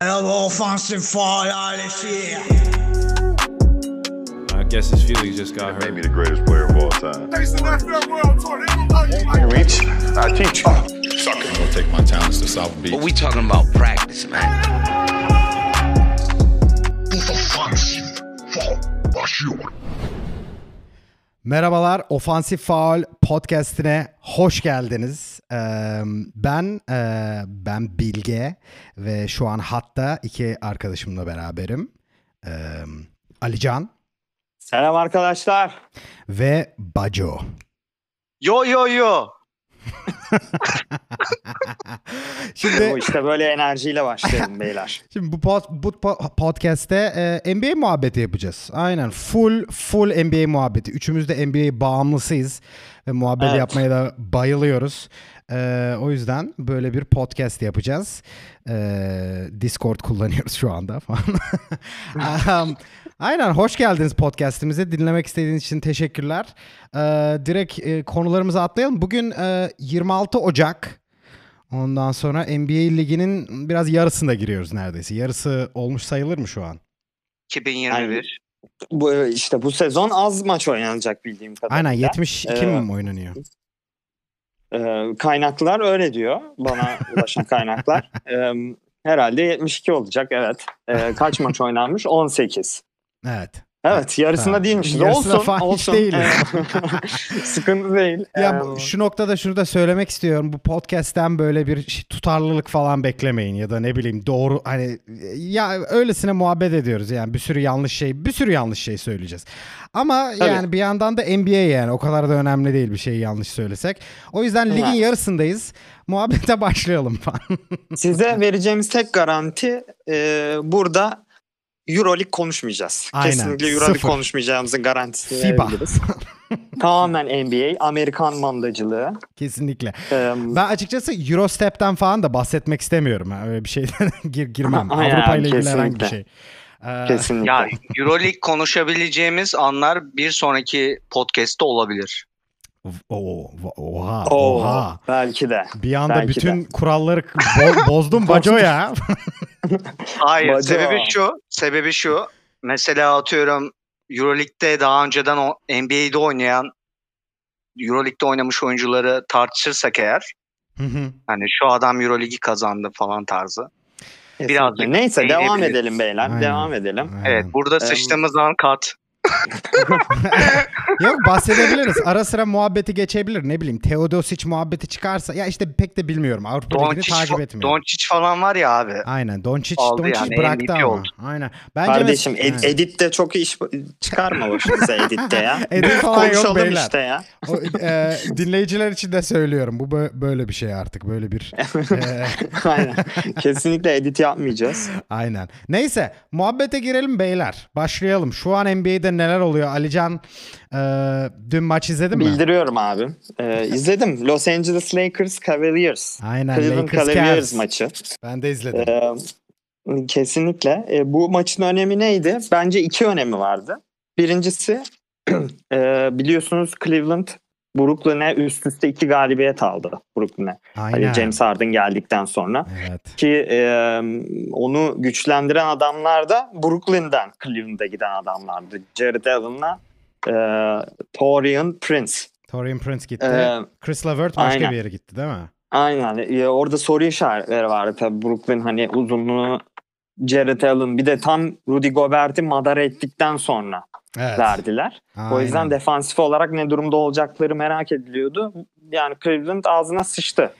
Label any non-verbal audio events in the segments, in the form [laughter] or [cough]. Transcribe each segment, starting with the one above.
Offensive foul, all this shit. I guess his feelings just got hurt. Maybe the greatest player of all time. Reach, I teach. Suck it. I'll take my talents to South Beach. But we talking about practice, man. Merhabalar, Ofansif Faul podcastine hoş geldiniz. Ben ben Bilge ve şu an hatta iki arkadaşımla beraberim. Alican Selam arkadaşlar. ve Baco. Yo yo yo. [laughs] Şimdi Bu işte böyle enerjiyle başlayalım beyler. [laughs] Şimdi bu, pod, bu po- podcast'te e, NBA muhabbeti yapacağız. Aynen full full NBA muhabbeti. Üçümüz de NBA bağımlısıyız ve muhabbet Evet. yapmaya da bayılıyoruz. E, o yüzden böyle bir podcast yapacağız. E, Discord kullanıyoruz şu anda falan. [laughs] Um, Aynen hoş geldiniz podcast'imize. Dinlemek istediğiniz için teşekkürler. E, direkt e, konularımıza atlayalım. Bugün e, 26 Ocak. Ondan sonra NBA liginin biraz yarısında giriyoruz neredeyse. Yarısı olmuş sayılır mı şu an? 2021. bu işte bu sezon az maç oynanacak bildiğim kadarıyla. Aynen 72 Ee, mi oynanıyor? Ee, kaynaklar öyle diyor. Bana ulaşan [laughs] kaynaklar. Ee, herhalde 72 olacak evet. Ee, kaç maç oynanmış? 18. Evet. Evet yarısında Tamam. değilmişiz. Yarısında olsun. falan hiç olsun. değiliz. [laughs] Sıkıntı değil. Ya Ee, bu- şu noktada şunu da söylemek istiyorum. Bu podcast'ten böyle bir tutarlılık falan beklemeyin ya da ne bileyim doğru hani ya öylesine muhabbet ediyoruz yani bir sürü yanlış şey bir sürü yanlış şey söyleyeceğiz. Ama Tabii. yani bir yandan da NBA yani o kadar da önemli değil bir şeyi yanlış söylesek. O yüzden ligin Evet. yarısındayız. Muhabbete [laughs] başlayalım falan. Size vereceğimiz tek garanti e, burada Euroleague konuşmayacağız. Aynen, Kesinlikle Euroleague sıfır. konuşmayacağımızın garantisini FIBA. verebiliriz. [laughs] Tamamen NBA, Amerikan mandacılığı. Kesinlikle. E, Ben açıkçası Eurostep'ten falan da bahsetmek istemiyorum. Öyle bir şeyden [laughs] gir, girmem. Aynen, Avrupa ile ilgili herhangi bir şey. Ee, kesinlikle. Ya Euroleague konuşabileceğimiz anlar bir sonraki podcast'te olabilir. O- oha, Oo, oha. Belki de. Bir anda belki bütün kuralları bo- [laughs] bozdun baco ya. [laughs] Hayır, Baca. sebebi şu. Sebebi şu. Mesela atıyorum Euroleague'de daha önceden o NBA'de oynayan Euroleague'de oynamış oyuncuları tartışırsak eğer Hı hı. hani şu adam Euroleague'i kazandı falan tarzı. Kesinlikle. birazcık Neyse devam edelim beyler. Aynen. Devam edelim. Aynen. Evet, burada sıçtığımız an kat. [laughs] Yok bahsedebiliriz. Ara sıra muhabbeti geçebilir. Ne bileyim Teodosic muhabbeti çıkarsa. Ya işte pek de bilmiyorum. Avrupa Ligi'ni Doncic, takip etmiyorum. Doncic falan var ya abi. Aynen. Doncic, Aldı Doncic yani, bıraktı MVP ama. oldu. Aynen. Bence Kardeşim mes- ed- editte çok iş çıkarma başımıza editte ya. [laughs] Edit falan yok Konuşalım beyler. işte ya. O, e, dinleyiciler için de söylüyorum. Bu bö- böyle bir şey artık. Böyle bir e, [laughs] Aynen. Kesinlikle edit yapmayacağız. aynen. Neyse muhabbete girelim beyler. Başlayalım. Şu an NBA'de neler oluyor? Alican e, dün maç izledin mi? Bildiriyorum abi. Ee, izledim. Los Angeles Lakers Cavaliers. Aynen. Cleveland Lakers Cavaliers maçı. Ben de izledim. Ee, kesinlikle. Ee, bu maçın önemi neydi? Bence iki önemi vardı. Birincisi [clears throat] e, biliyorsunuz Cleveland Brooklyn'e üst üste iki galibiyet aldı Brooklyn'e. Hani James Harden geldikten sonra. Evet. Ki e, onu güçlendiren adamlar da Brooklyn'den Cleveland'a giden adamlardı. Jared Allen'la e, Torian Prince. Torian Prince gitti. Ee, Chris LeVert başka aynen. bir yere gitti değil mi? Aynen. E, orada soru işaretleri vardı tabii. Brooklyn hani uzunluğu Jared Allen bir de tam Rudy Gobert'i madara ettikten sonra Evet. verdiler. O yüzden Aynen. defansif olarak ne durumda olacakları merak ediliyordu. Yani Cleveland ağzına sıçtı.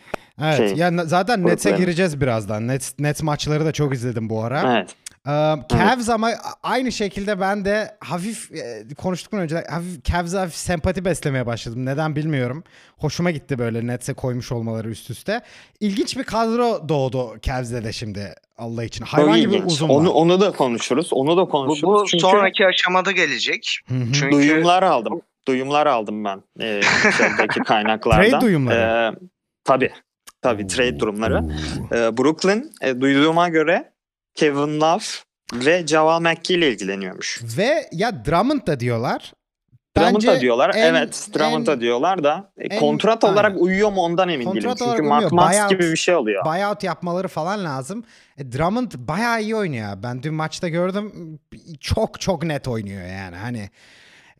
Evet. şey, ya na- zaten Nets'e gireceğiz birazdan. Nets, Nets maçları da çok izledim bu ara. Evet. Ee, Cavs ama aynı şekilde ben de hafif e, konuştuktan önce hafif Cavs'e hafif sempati beslemeye başladım. Neden bilmiyorum. Hoşuma gitti böyle Nets'e koymuş olmaları üst üste. İlginç bir kadro doğdu Cavs'de de şimdi Allah için. Hayvan gibi ilginç. uzun Onu, var. onu da konuşuruz. Onu da Bu, konuşuruz. bu Çünkü sonraki aşamada gelecek. Çünkü duyumlar aldım. Duyumlar aldım ben. E, [laughs] kaynaklardan. Trade duyumları. E, tabii. Tabii trade durumları. E, Brooklyn e, duyduğuma göre Kevin Love ve Javal McGee ile ilgileniyormuş. Ve ya Drummond da diyorlar. Drummond Bence da diyorlar. en- evet Drummond da en- diyorlar da e, en- kontrat aynen. olarak uyuyor mu ondan emin Kontrat değilim. Çünkü. Mark Max Buyout- gibi bir şey oluyor. buyout yapmaları falan lazım. E, Drummond bayağı iyi oynuyor. Ben dün maçta gördüm. Çok çok net oynuyor yani. Hani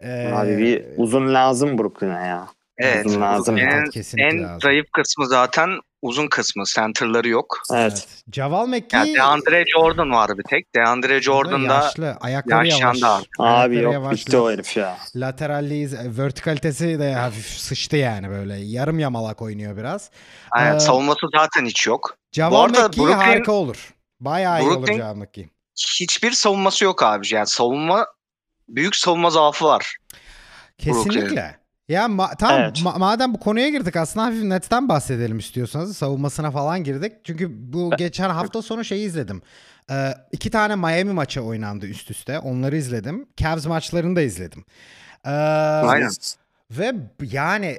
e, Abi bir uzun lazım Brooklyn'e ya. Evet. Uzun lazım. En, kesinlikle en zayıf kısmı zaten uzun kısmı. Center'ları yok. Evet. Javal McGee Yani DeAndre Jordan var bir tek. DeAndre Jordan da yaşlı. Ayakları yavaş. artık. Abi Ayakları yok yavaşlı. bitti o herif ya. Lateralliği, vertikalitesi de hafif sıçtı yani böyle. Yarım yamalak oynuyor biraz. yani Ee, savunması zaten hiç yok. Arada McGee Brooklyn- harika olur. Bayağı iyi olur Brooklyn- Javal McGee. Hiçbir savunması yok abi. Yani savunma büyük savunma zaafı var. Kesinlikle. Ya ma- tamam Evet. ma- madem bu konuya girdik aslında hafif Nets'ten bahsedelim istiyorsanız. Savunmasına falan girdik. Çünkü bu geçen hafta sonu şeyi izledim. Ee, iki tane Miami maçı oynandı üst üste. Onları izledim. Cavs maçlarını da izledim. Ee, Aynen. Ve yani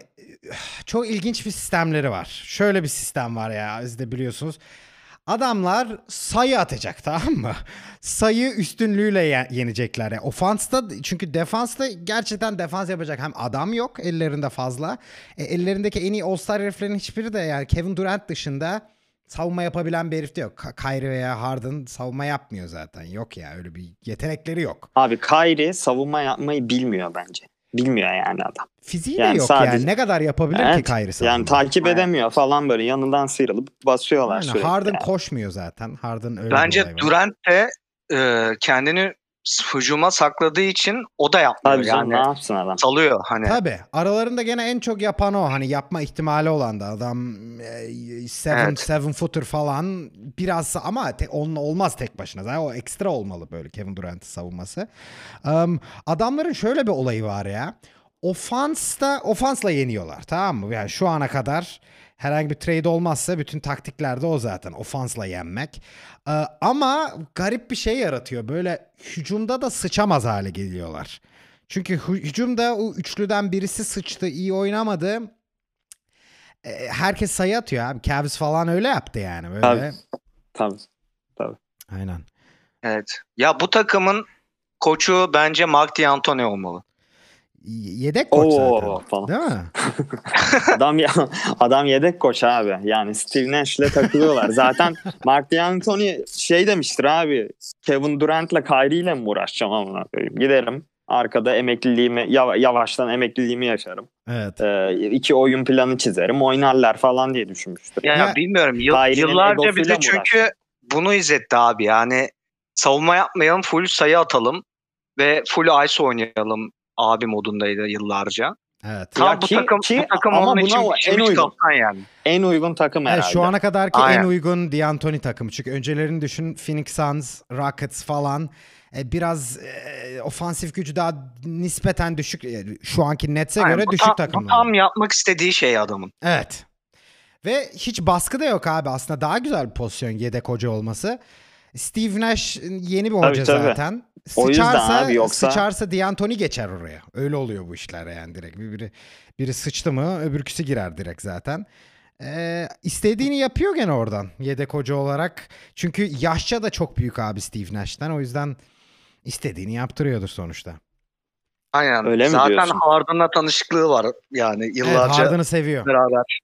çok ilginç bir sistemleri var. Şöyle bir sistem var ya siz de biliyorsunuz. Adamlar sayı atacak [laughs] tamam mı? Sayı üstünlüğüyle ye- yenecekler. Yani ofansta çünkü defansta gerçekten defans yapacak hem adam yok ellerinde fazla. E, ellerindeki en iyi All-Star heriflerin hiçbiri de yani Kevin Durant dışında savunma yapabilen bir herif de yok. Kyrie veya Harden savunma yapmıyor zaten. Yok ya öyle bir yetenekleri yok. Abi Kyrie savunma yapmayı bilmiyor bence. Bilmiyor yani adam. Fiziği de Yani yok sadece- yani. Ne kadar yapabilir Evet, ki Kyrie savunma? Yani takip edemiyor falan böyle yanından sıyrılıp basıyorlar sürekli. Harden yani. koşmuyor zaten. Harden öyle Bence. Durant de e, kendini hücuma sakladığı için o da yapmıyor. Tabii yani ne yapsın adam? salıyor hani. Tabii. Aralarında gene en çok yapan o. Hani yapma ihtimali olan da adam e, seven, Evet. seven footer falan biraz ama te, onunla olmaz tek başına. Zaten o ekstra olmalı böyle Kevin Durant'ın savunması. Um, adamların şöyle bir olayı var ya. Ofansta ofansla yeniyorlar tamam mı? Yani şu ana kadar herhangi bir trade olmazsa bütün taktiklerde o zaten ofansla yenmek. Ee, ama garip bir şey yaratıyor. Böyle hücumda da sıçamaz hale geliyorlar. Çünkü hü- hücumda o üçlüden birisi sıçtı, iyi oynamadı. Ee, herkes sayı atıyor abi. Cavs falan öyle yaptı yani böyle. Tabii. Tabii. Aynen. Evet. Ya bu takımın koçu bence Mark D'Antoni olmalı. Yedek koç Oo, zaten. falan. Değil mi? [laughs] Adam ya, adam yedek koç abi. Yani Steve Nash'le takılıyorlar. Zaten Mark D'Antoni şey demiştir abi. Kevin Durant'la Kyrie'yle mi uğraşacağım amına? Giderim arkada emekliliğimi yava- yavaştan emekliliğimi yaşarım. Evet. Ee, iki oyun planı çizerim. Oynarlar falan diye düşünmüştür. Ya, Ya- bilmiyorum. Yıl- yıllarca bize çünkü bunu izletti abi. Yani savunma yapmayalım, full sayı atalım ve full ice oynayalım abi modundaydı yıllarca. Evet. Tam Ya bu ki- takım ki- bu takım ama onun buna için en uygun. yani. En uygun takım Evet, herhalde. şu ana kadarki Aynen. en uygun D'Antoni takımı. Çünkü öncelerini düşün Phoenix Suns, Rockets falan. E, biraz e, ofansif gücü daha nispeten düşük. E, şu anki Nets'e Aynen, göre bu düşük tam, bu takımlar. tam yapmak istediği şey adamın. Evet. Ve hiç baskı da yok abi. Aslında daha güzel bir pozisyon yedek hoca olması. Steve Nash yeni bir hoca tabii. zaten. O yüzden Sıçarsa, abi, yoksa- sıçarsa D'Antoni geçer oraya. Öyle oluyor bu işler yani direkt. Bir- Biri, biri sıçtı mı öbürküsü girer direkt zaten. Ee, istediğini yapıyor gene oradan yedek hoca olarak. Çünkü yaşça da çok büyük abi Steve Nash'ten. O yüzden istediğini yaptırıyordur sonuçta. Aynen. Öyle mi Zaten diyorsun? Harden'la tanışıklığı var yani Evet, yıllarca Harden'ı seviyor. beraber.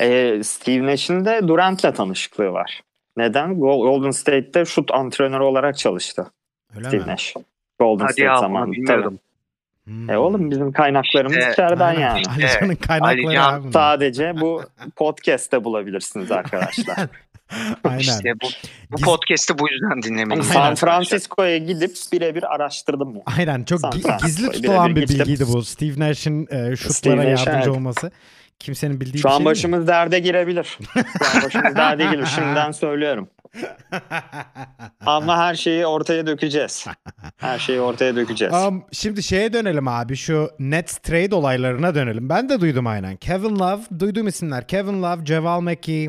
Ee, Steve Nash'in de Durant'le tanışıklığı var. Neden? Go- Golden State'te şut antrenörü olarak çalıştı Öyle Steve mi? Nash. Golden Hadi State ya bunu zamanında. bilmiyordum. Hmm. E oğlum bizim kaynaklarımız İşte- içeriden Aynen. yani. Alican'ın kaynakları bunlar. Sadece bu podcast'te bulabilirsiniz arkadaşlar. [laughs] Aynen. İşte bu, bu podcast'i bu yüzden dinlemeyin. Aynen. San Francisco'ya gidip birebir araştırdım ya. Aynen çok gizli tutulan bir bilgiydi bu. Steve Nash'in e, şutlara Steve Nash, yardımcı evet. olması. Kimsenin bildiği Şu bir an şey başımız derde girebilir. Şu an başımız [laughs] derde girebilir. Şimdiden söylüyorum. [laughs] Ama her şeyi ortaya dökeceğiz. Her şeyi ortaya dökeceğiz. Um, şimdi şeye dönelim abi şu Nets trade olaylarına dönelim. Ben de duydum aynen. Kevin Love, duyduğum isimler. Kevin Love, Javal McGee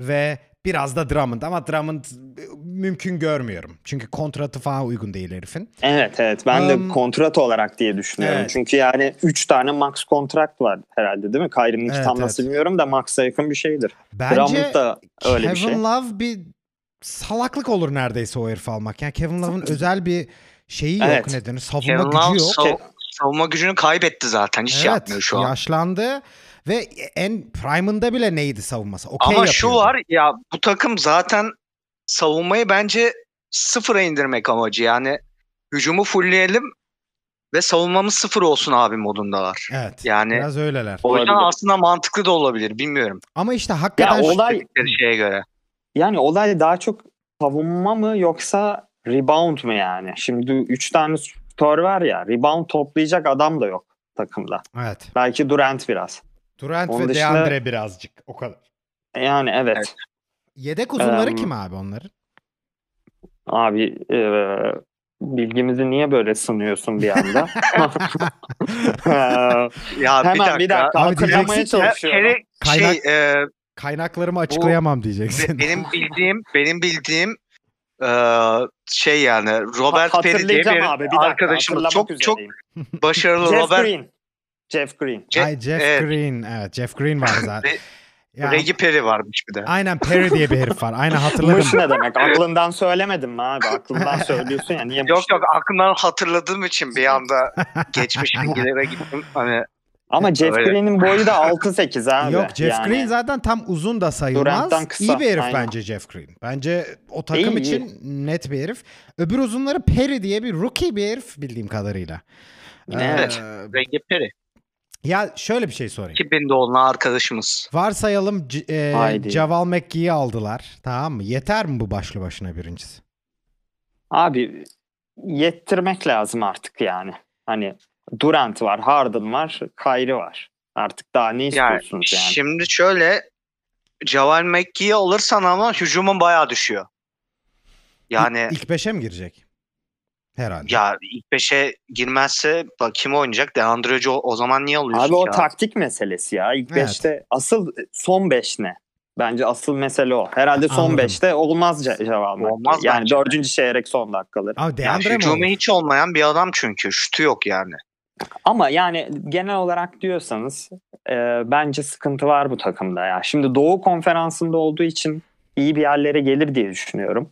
ve biraz da Drummond. Ama Drummond e, mümkün görmüyorum. Çünkü kontratı falan uygun değil herifin. Evet evet ben Um, de kontrat olarak diye düşünüyorum. evet. Çünkü yani 3 tane max kontrakt var herhalde değil mi? Kyrie'nin Evet, tam evet. nasıl bilmiyorum da max'a yakın bir şeydir. Bence Drummond da öyle Kevin bir şey. Love bir salaklık olur neredeyse o herifi almak. Yani Kevin Love'ın özel bir şeyi yok Evet. nedeni. Savunma Kevin gücü Love yok. sav- savunma gücünü kaybetti zaten. Hiç yapmıyor şu an. yaşlandı ve en prime'ında bile neydi savunması? Okey Ama şu yapıyordu. var ya bu takım zaten savunmayı bence sıfıra indirmek amacı. Yani hücumu fullleyelim ve savunmamız sıfır olsun abi modundalar. Evet. Yani biraz öyleler. o yüzden Olabilir. aslında mantıklı da olabilir. Bilmiyorum. Ama işte hakikaten Ya şu- olay- şeye göre. Yani olay daha çok savunma mı yoksa rebound mu yani? Şimdi 3 tane şutör var ya rebound toplayacak adam da yok takımda. Evet. Belki Durant biraz. Durant Onun ve dışında- DeAndre birazcık o kadar. Yani evet. Evet. Yedek uzunları Em, kim abi onların? Abi e, bilgimizi niye böyle sınıyorsun bir anda? [laughs] [laughs] Ya bir Hemen dakika. bir dakika Abi diyeceksin çalışıyorum. Kerry, Kaynak- şey, e, Kaynaklarımı açıklayamam diyeceksin. benim [laughs] bildiğim benim bildiğim e, şey yani Robert Ha- Perry diye bir abi bir dakika arkadaşımız çok çok üzereyim. başarılı Jeff Robert Green. Jeff Green. Ce- Ay Jeff evet. Green. Evet Jeff Green var [laughs] zaten. Ya, Reggie Perry varmış bir de. aynen Perry diye bir herif var. Aynen [laughs] hatırladım. Mış ne demek? Aklından söylemedin mi abi? Aklından [laughs] söylüyorsun ya. Niye Yok yok aklımdan hatırladığım için bir anda geçmiş bilgilere gittim. Hani Ama Jeff Öyle. Green'in boyu da 6-8 abi. Yok Jeff Yani Green zaten tam uzun da sayılmaz. Kısa, İyi bir herif aynen. bence Jeff Green. Bence o takım İyi, için net bir herif. Öbür uzunları Perry diye bir rookie bir herif bildiğim kadarıyla. Evet. Ee, Reggie Perry. Ya şöyle bir şey sorayım. 2000 doğumlu arkadaşımız. Varsayalım C- e, Haydi. Javal McGee'yi aldılar. Tamam mı? Yeter mi bu başlı başına birincisi? Abi yettirmek lazım artık yani. Hani Durant var, Harden var, Kyrie var. Artık daha ne Yani istiyorsunuz yani? şimdi şöyle Javal McGee'yi alırsan ama hücumun bayağı düşüyor. Yani İlk beşe mi girecek? Herhalde. ya ilk 5'e girmezse bak kim oynayacak? DeAndre Joe o zaman niye alıyorsun Abi o abi? taktik meselesi ya. İlk Evet. 5'te asıl son 5 ne? Bence asıl mesele o. Herhalde son Anladım. 5'te olmaz ce- cevap. Olmaz Yani dördüncü çeyrek son dakikaları. Abi Yani DeAndre mi hücumu hiç olmayan bir adam çünkü. Şutu yok yani. Ama yani genel olarak diyorsanız e, bence sıkıntı var bu takımda ya. Şimdi Doğu Konferansı'nda olduğu için iyi bir yerlere gelir diye düşünüyorum.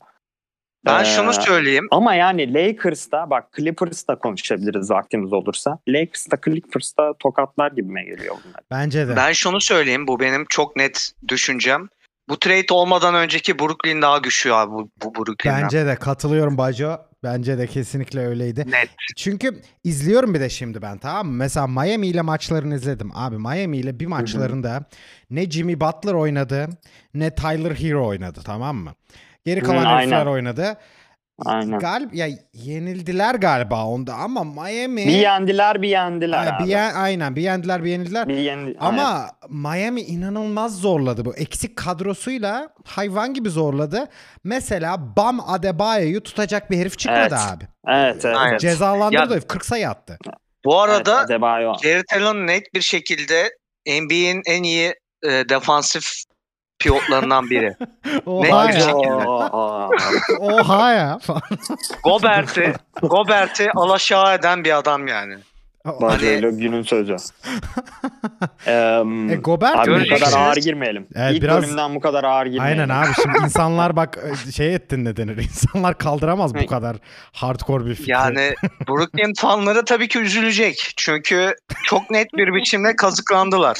Ben Ee, şunu söyleyeyim. Ama yani Lakers'ta bak Clippers'ta konuşabiliriz vaktimiz olursa. Lakers'ta Clippers'ta tokatlar gibime geliyor bunlar. Bence de. Ben şunu söyleyeyim. Bu benim çok net düşüncem. Bu trade olmadan önceki Brooklyn daha güçlü abi bu, bu Brooklyn'den. Bence de katılıyorum Baco. Bence de kesinlikle öyleydi. Net. Çünkü izliyorum bir de şimdi ben tamam mı? Mesela Miami ile maçlarını izledim. Abi Miami ile bir maçlarında ne Jimmy Butler oynadı ne Tyler Hero oynadı tamam mı? Geri Hı, kalan herifler aynen. oynadı. Aynen. Galip ya yenildiler galiba onda ama Miami Bir yendiler bir yendiler bir yen- aynen bir yendiler bir yenildiler. Bir yendi- Ama Miami inanılmaz zorladı bu. Eksik kadrosuyla hayvan gibi zorladı. Mesela Bam Adebayo'yu tutacak bir herif çıkmadı Evet. abi. Evet evet. Aynen. Cezalandırdı. Ya- 40 sayı attı. Bu arada Evet, Adebayo. Jared Allen net bir şekilde NBA'in en iyi e, defansif pivotlarından biri. [laughs] Oha bir ya. şekilde. Oha ya. Gobert'i Gobert'i alaşağı eden bir adam yani. Bak öyle günün sözü. [laughs] Eee, e, Gobert abi bu kadar ağır girmeyelim. Evet, İlk biraz- bölümden bu kadar ağır girmeyelim. Aynen abi [laughs] şimdi insanlar bak e, şey ettin ne denir. [laughs] İnsanlar kaldıramaz bu kadar hardcore bir fikri. Yani Brooklyn fanları tabii ki üzülecek. Çünkü çok net bir biçimde kazıklandılar.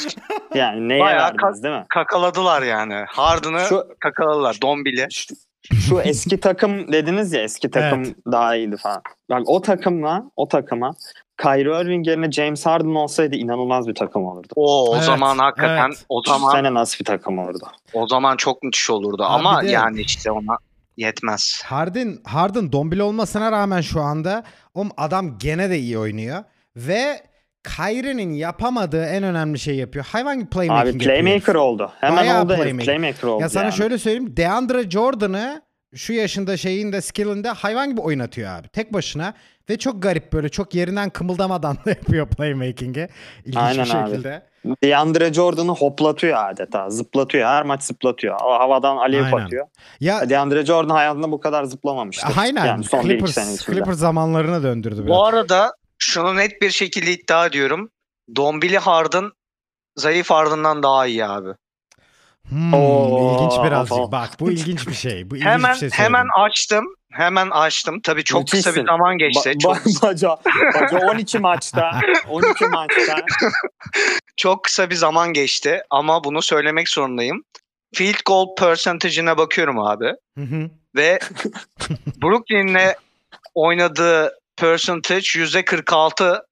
Yani neye Bayağı verdiniz değil mi? Kakaladılar yani. Harden'ı Şu, kakaladılar. Dombili. şu, şu eski takım dediniz ya eski takım daha iyiydi falan. Bak o takımla o takıma Kyrie Irving yerine James Harden olsaydı inanılmaz bir takım olurdu. O o Evet, zaman hakikaten evet. o zaman sene nasıl bir takım olurdu? o zaman çok müthiş olurdu. Abi Ama de- yani işte ona yetmez. Harden, Harden dombili olmasına rağmen şu anda o adam gene de iyi oynuyor. Ve Kyrie'nin yapamadığı en önemli şey yapıyor. Hayvan gibi playmaking Abi yapıyor. playmaker oldu. Hemen Bayağı oldu playmaker. Playmaker oldu Ya sana yani. şöyle söyleyeyim. DeAndre Jordan'ı şu yaşında şeyinde skillinde hayvan gibi oynatıyor abi. Tek başına ve çok garip böyle çok yerinden kımıldamadan [laughs] da yapıyor playmaking'i. İlginç Aynen bir abi. şekilde. DeAndre Jordan'ı hoplatıyor adeta. Zıplatıyor. Her maç zıplatıyor. O havadan alev atıyor. Ya DeAndre Jordan hayatında bu kadar zıplamamıştı. aynen Yani son 1-2 Clippers. Clippers zamanlarına döndürdü biraz. Bu arada şunu net bir şekilde iddia ediyorum. Dombili Harden zayıf Harden'dan daha iyi abi. Hmm, Oo, ilginç birazcık. oo. Bak bu [laughs] ilginç bir şey. Bu ilginç Hemen bir şey hemen açtım. Hemen açtım. Tabii çok kısa bir Müthişsin. zaman geçti. Ba- çok, ba- [laughs] baca, baca 12 maçta 12 maçta [laughs] çok kısa bir zaman geçti ama bunu söylemek zorundayım. Field goal percentage'ine bakıyorum abi Hı hı. ve Brooklyn'le oynadığı percentage %46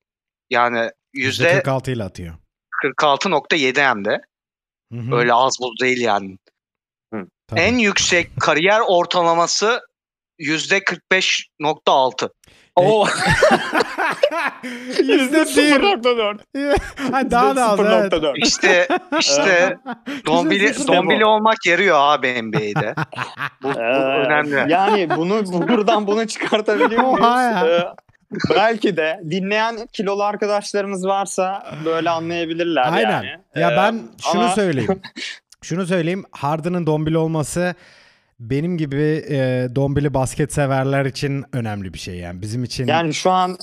yani yüzde 46 ile atıyor. %46.7 hem de. Hı hı. Öyle az buz değil yani. Tabii. En yüksek kariyer ortalaması %45.6. o [laughs] Yüzde bir. 0.4 Ha, [laughs] daha da az. Evet. 0.4 İşte işte [laughs] dombili, dombili olmak yarıyor abi NBA'de. Bu, bu Ee, önemli. Yani bunu buradan bunu çıkartabiliyor muyuz? Oha ya. Ee, belki de dinleyen kilolu arkadaşlarımız varsa böyle anlayabilirler Aynen. yani. Ya Ee, ben şunu ama- söyleyeyim. şunu söyleyeyim. Harden'ın dombili olması benim gibi e, dombili basket severler için önemli bir şey yani. Bizim için Yani şu an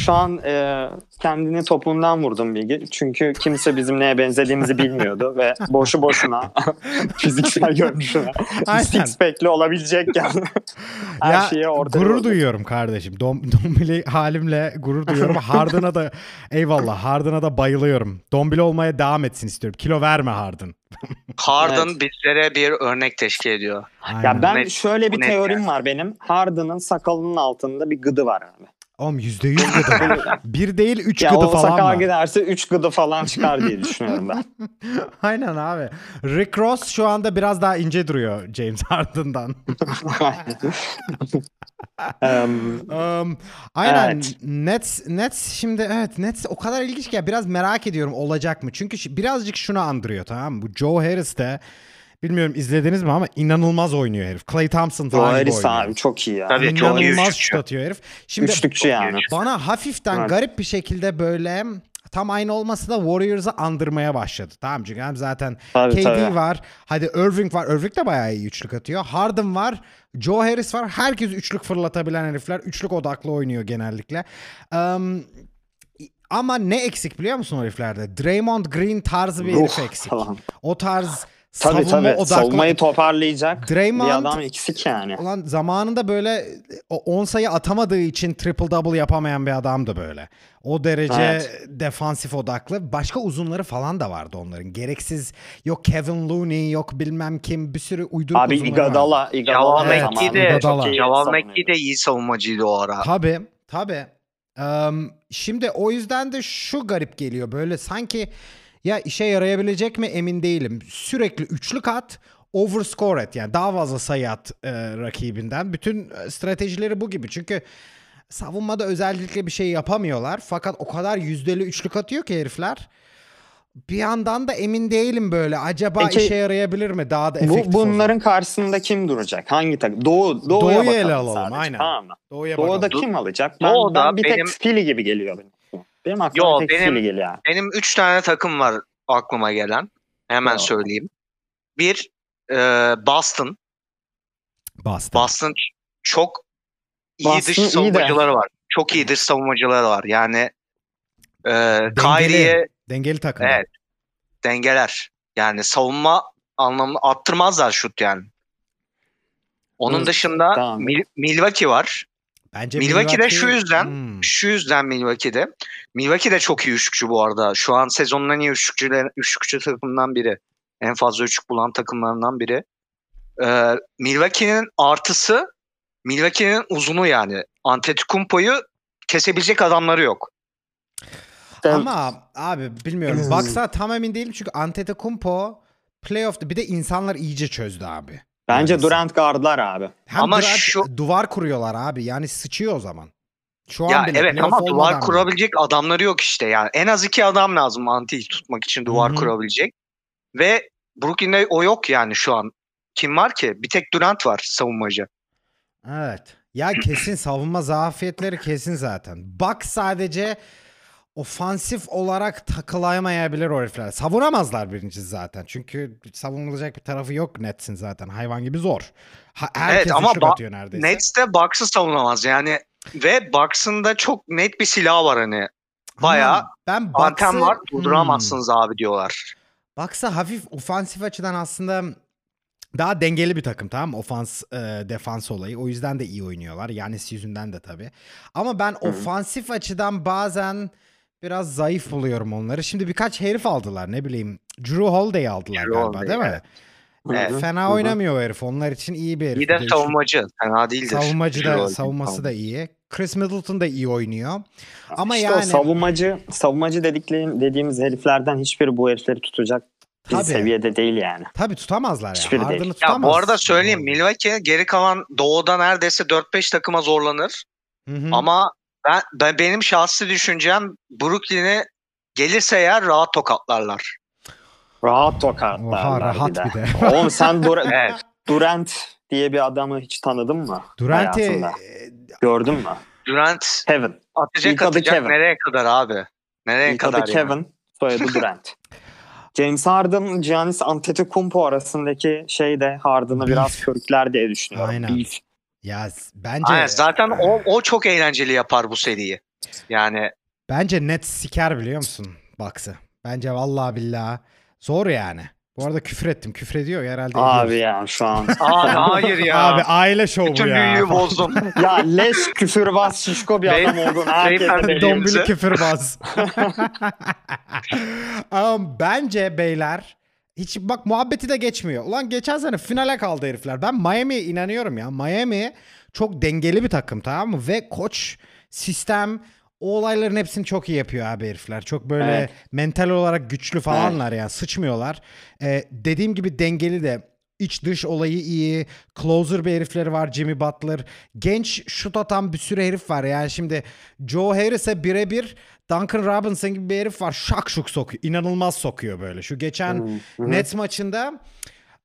şu an e, kendini topuğundan vurdum Bilgi. Çünkü kimse bizim neye benzediğimizi bilmiyordu ve boşu boşuna [laughs] fiziksel görünüşüne six pack'li olabilecekken [laughs] her ya, şeyi ortaya gurur koyduk. duyuyorum kardeşim. Dom, dombili halimle gurur duyuyorum. [laughs] Harden'a da eyvallah Harden'a da bayılıyorum. Dombili olmaya devam etsin istiyorum. Kilo verme Harden. Harden Evet. bizlere bir örnek teşkil ediyor. Aynen. Ya ben net- şöyle bir net teorim yani. var benim. Harden'ın sakalının altında bir gıdı var abi. Yüz gıdı var. [laughs] Bir değil üç ya gıdı o falan sakal var. giderse 3 gıdı falan çıkar diye düşünüyorum ben. [laughs] Aynen abi. Rick Ross şu anda biraz daha ince duruyor James Harden'dan. [laughs] Em, Um, aynen Evet. Nets Nets şimdi evet Nets o kadar ilginç ki ya biraz merak ediyorum olacak mı? Çünkü birazcık şunu andırıyor tamam mı? Bu Joe Harris de bilmiyorum izlediniz mi ama inanılmaz oynuyor herif. Clay Thompson falan gibi oynuyor. abi çok iyi ya. Tabii, çok iyi İnanılmaz şut atıyor herif. Şimdi Üçlükçü yani. bana hafiften Evet. garip bir şekilde böyle tam aynı olmasa da Warriors'ı andırmaya başladı. Tamam çünkü hem zaten Tabii, KD tabii. var. Hadi Irving var. Irving de bayağı iyi üçlük atıyor. Harden var. Joe Harris var. Herkes üçlük fırlatabilen herifler. Üçlük odaklı oynuyor genellikle. Um, ama ne eksik biliyor musun o heriflerde? Draymond Green tarzı bir herif Ruh eksik. falan. O tarz Tabii savunma tabii. odaklı. Savunmayı toparlayacak Draymond- bir adam eksik yani. Ulan zamanında böyle o 10 sayı atamadığı için triple double yapamayan bir adamdı böyle. O derece Evet. defansif odaklı. Başka uzunları falan da vardı onların. Gereksiz yok Kevin Looney yok bilmem kim bir sürü uyduruk Abi uzunları vardı. Igadala, Igadala Evet, de, iyi Javal. McGee de iyi savunmacıydı o ara. Tabii tabii. Em, şimdi o yüzden de şu garip geliyor böyle sanki ya işe yarayabilecek mi emin değilim. Sürekli üçlük at overscore et yani daha fazla sayı at e, rakibinden. Bütün e, stratejileri bu gibi çünkü savunmada özellikle bir şey yapamıyorlar. Fakat o kadar yüzdeli üçlük atıyor ki herifler. Bir yandan da emin değilim böyle. Acaba Peki, işe yarayabilir mi? Daha da Bu, efektif olur. bunların karşısında kim duracak? Hangi takım? Doğu, Doğu'ya Doğu'yu bakalım ele alalım, sadece. aynen. Tamam mı? Doğuya Doğu'da bakalım. kim alacak? Ben, Doğu'da ben bir benim- tek Philly gibi geliyor benim. Benim aklıma Yo, tek benim- Philly geliyor. yani. Benim 3 tane takım var aklıma gelen. Hemen Tamam. söyleyeyim. Bir e, Boston. Boston. Boston çok iyi Boston dış iyi de. savunmacıları var. Çok iyi dış savunmacıları var. Yani e, Dengeli. Kyrie'ye Dengeli takım. Evet. dengeler. Yani savunma anlamında attırmazlar şut yani. Onun Hı, dışında tamam. Mil- Milwaukee var. Bence Milwaukee'de şu Milwaukee- yüzden- Hmm. Şu yüzden Milwaukee'de. Milwaukee de çok iyi üçlükçü bu arada. Şu an sezonun en iyi üçlükçüler, üçlükçü takımından biri. En fazla üçlük bulan takımlarından biri. Ee, Milwaukee'nin artısı Milwaukee'nin uzunu yani. Antetokounmpo'yu kesebilecek adamları yok. Ama abi bilmiyorum. Baksa tam emin değilim çünkü Antetokounmpo playoff'ta bir de insanlar iyice çözdü abi. Bence Yani Durant guardlar abi. Hem Ama Durant- şu- duvar kuruyorlar abi. Yani sıçıyor o zaman. Şu an Ya bile evet ama duvar kurabilecek adamları yok işte. Yani en az iki adam lazım Anti'yi tutmak için duvar Hı hı. kurabilecek. Ve Brooklyn'de o yok yani şu an. Kim var ki? Bir tek Durant var savunmacı. Evet. Ya kesin savunma zafiyetleri kesin zaten. Bak sadece ofansif olarak takılamayabilir o herifler. Savunamazlar birincisi zaten. Çünkü savunulacak bir tarafı yok Nets'in zaten. Hayvan gibi zor. Ha, herkes Evet, ama atıyor neredeyse. Nets de Bucks'ı savunamaz yani. Ve Bucks'ın da çok net bir silahı var hani. Bayağı ben Bucks'ı- var Hmm. durduramazsınız abi diyorlar. Bucks'a hafif ofansif açıdan aslında daha dengeli bir takım tamam? Ofans e, defans olayı. O yüzden de iyi oynuyorlar. Yanis yüzünden de tabii. Ama ben ofansif açıdan bazen biraz zayıf buluyorum onları. Şimdi birkaç herif aldılar ne bileyim. Drew Holiday aldılar Drew galiba Holiday, değil mi? evet. Evet. Fena oynamıyor o herif. Onlar için iyi bir herif. İyi de savunmacı. Fena değildir. Savunmacı da savunması da iyi. Chris Middleton da iyi oynuyor. Ama İşte o yani savunmacı, savunmacı dediklerin, dediğimiz heriflerden hiçbiri bu herifleri tutacak bir Tabii. seviyede değil yani. tabii tutamazlar ya. Hiçbiri Harden'ı değil. Ya tutamaz. bu arada söyleyeyim Milwaukee geri kalan doğuda neredeyse 4-5 takıma zorlanır. Hı hı. Ama ben, ben benim şahsi düşüncem Brooklyn'i gelirse eğer rahat tokatlarlar. Rahat tokatlarlar Oha, rahat bir de. bir de. [laughs] Oğlum sen Dur- [laughs] Evet. Durant diye bir adamı hiç tanıdın mı? Durant'i hayatında? Gördün mü? Durant Kevin. atacak İlk atacak Kevin. nereye kadar abi? Nereye İlk kadar adı yani? Kevin. Soyadı [laughs] Durant. James Harden, Giannis Antetokounmpo arasındaki şey de Harden'ı biraz körükler diye düşünüyorum. Aynen. Beef. Ya bence Aynen, zaten o, o çok eğlenceli yapar bu seriyi. Yani bence net siker biliyor musun Bucks'ı. Bence vallahi billahi zor yani. Bu arada küfür ettim. Küfür ediyor herhalde. Abi ediyoruz. ya şu an. [laughs] abi hayır ya. Abi aile şovu bu Bütün ya. büyüyü bozdum. [laughs] ya leş küfürbaz şişko bir adam oldun. Dombili küfürbaz. [laughs] um, bence beyler hiç bak muhabbeti de geçmiyor. Ulan geçen sene finale kaldı herifler. Ben Miami'ye inanıyorum ya. Miami çok dengeli bir takım tamam mı? Ve koç sistem o olayların hepsini çok iyi yapıyor abi herifler. Çok böyle Evet. mental olarak güçlü falanlar ya. Sıçmıyorlar. Ee, dediğim gibi dengeli de iç dış olayı iyi. Closer bir herifleri var Jimmy Butler. Genç şut atan bir sürü herif var. Yani şimdi Joe Harris'e birebir Duncan Robinson gibi bir herif var. Şak şuk sokuyor. İnanılmaz sokuyor böyle. Şu geçen Nets maçında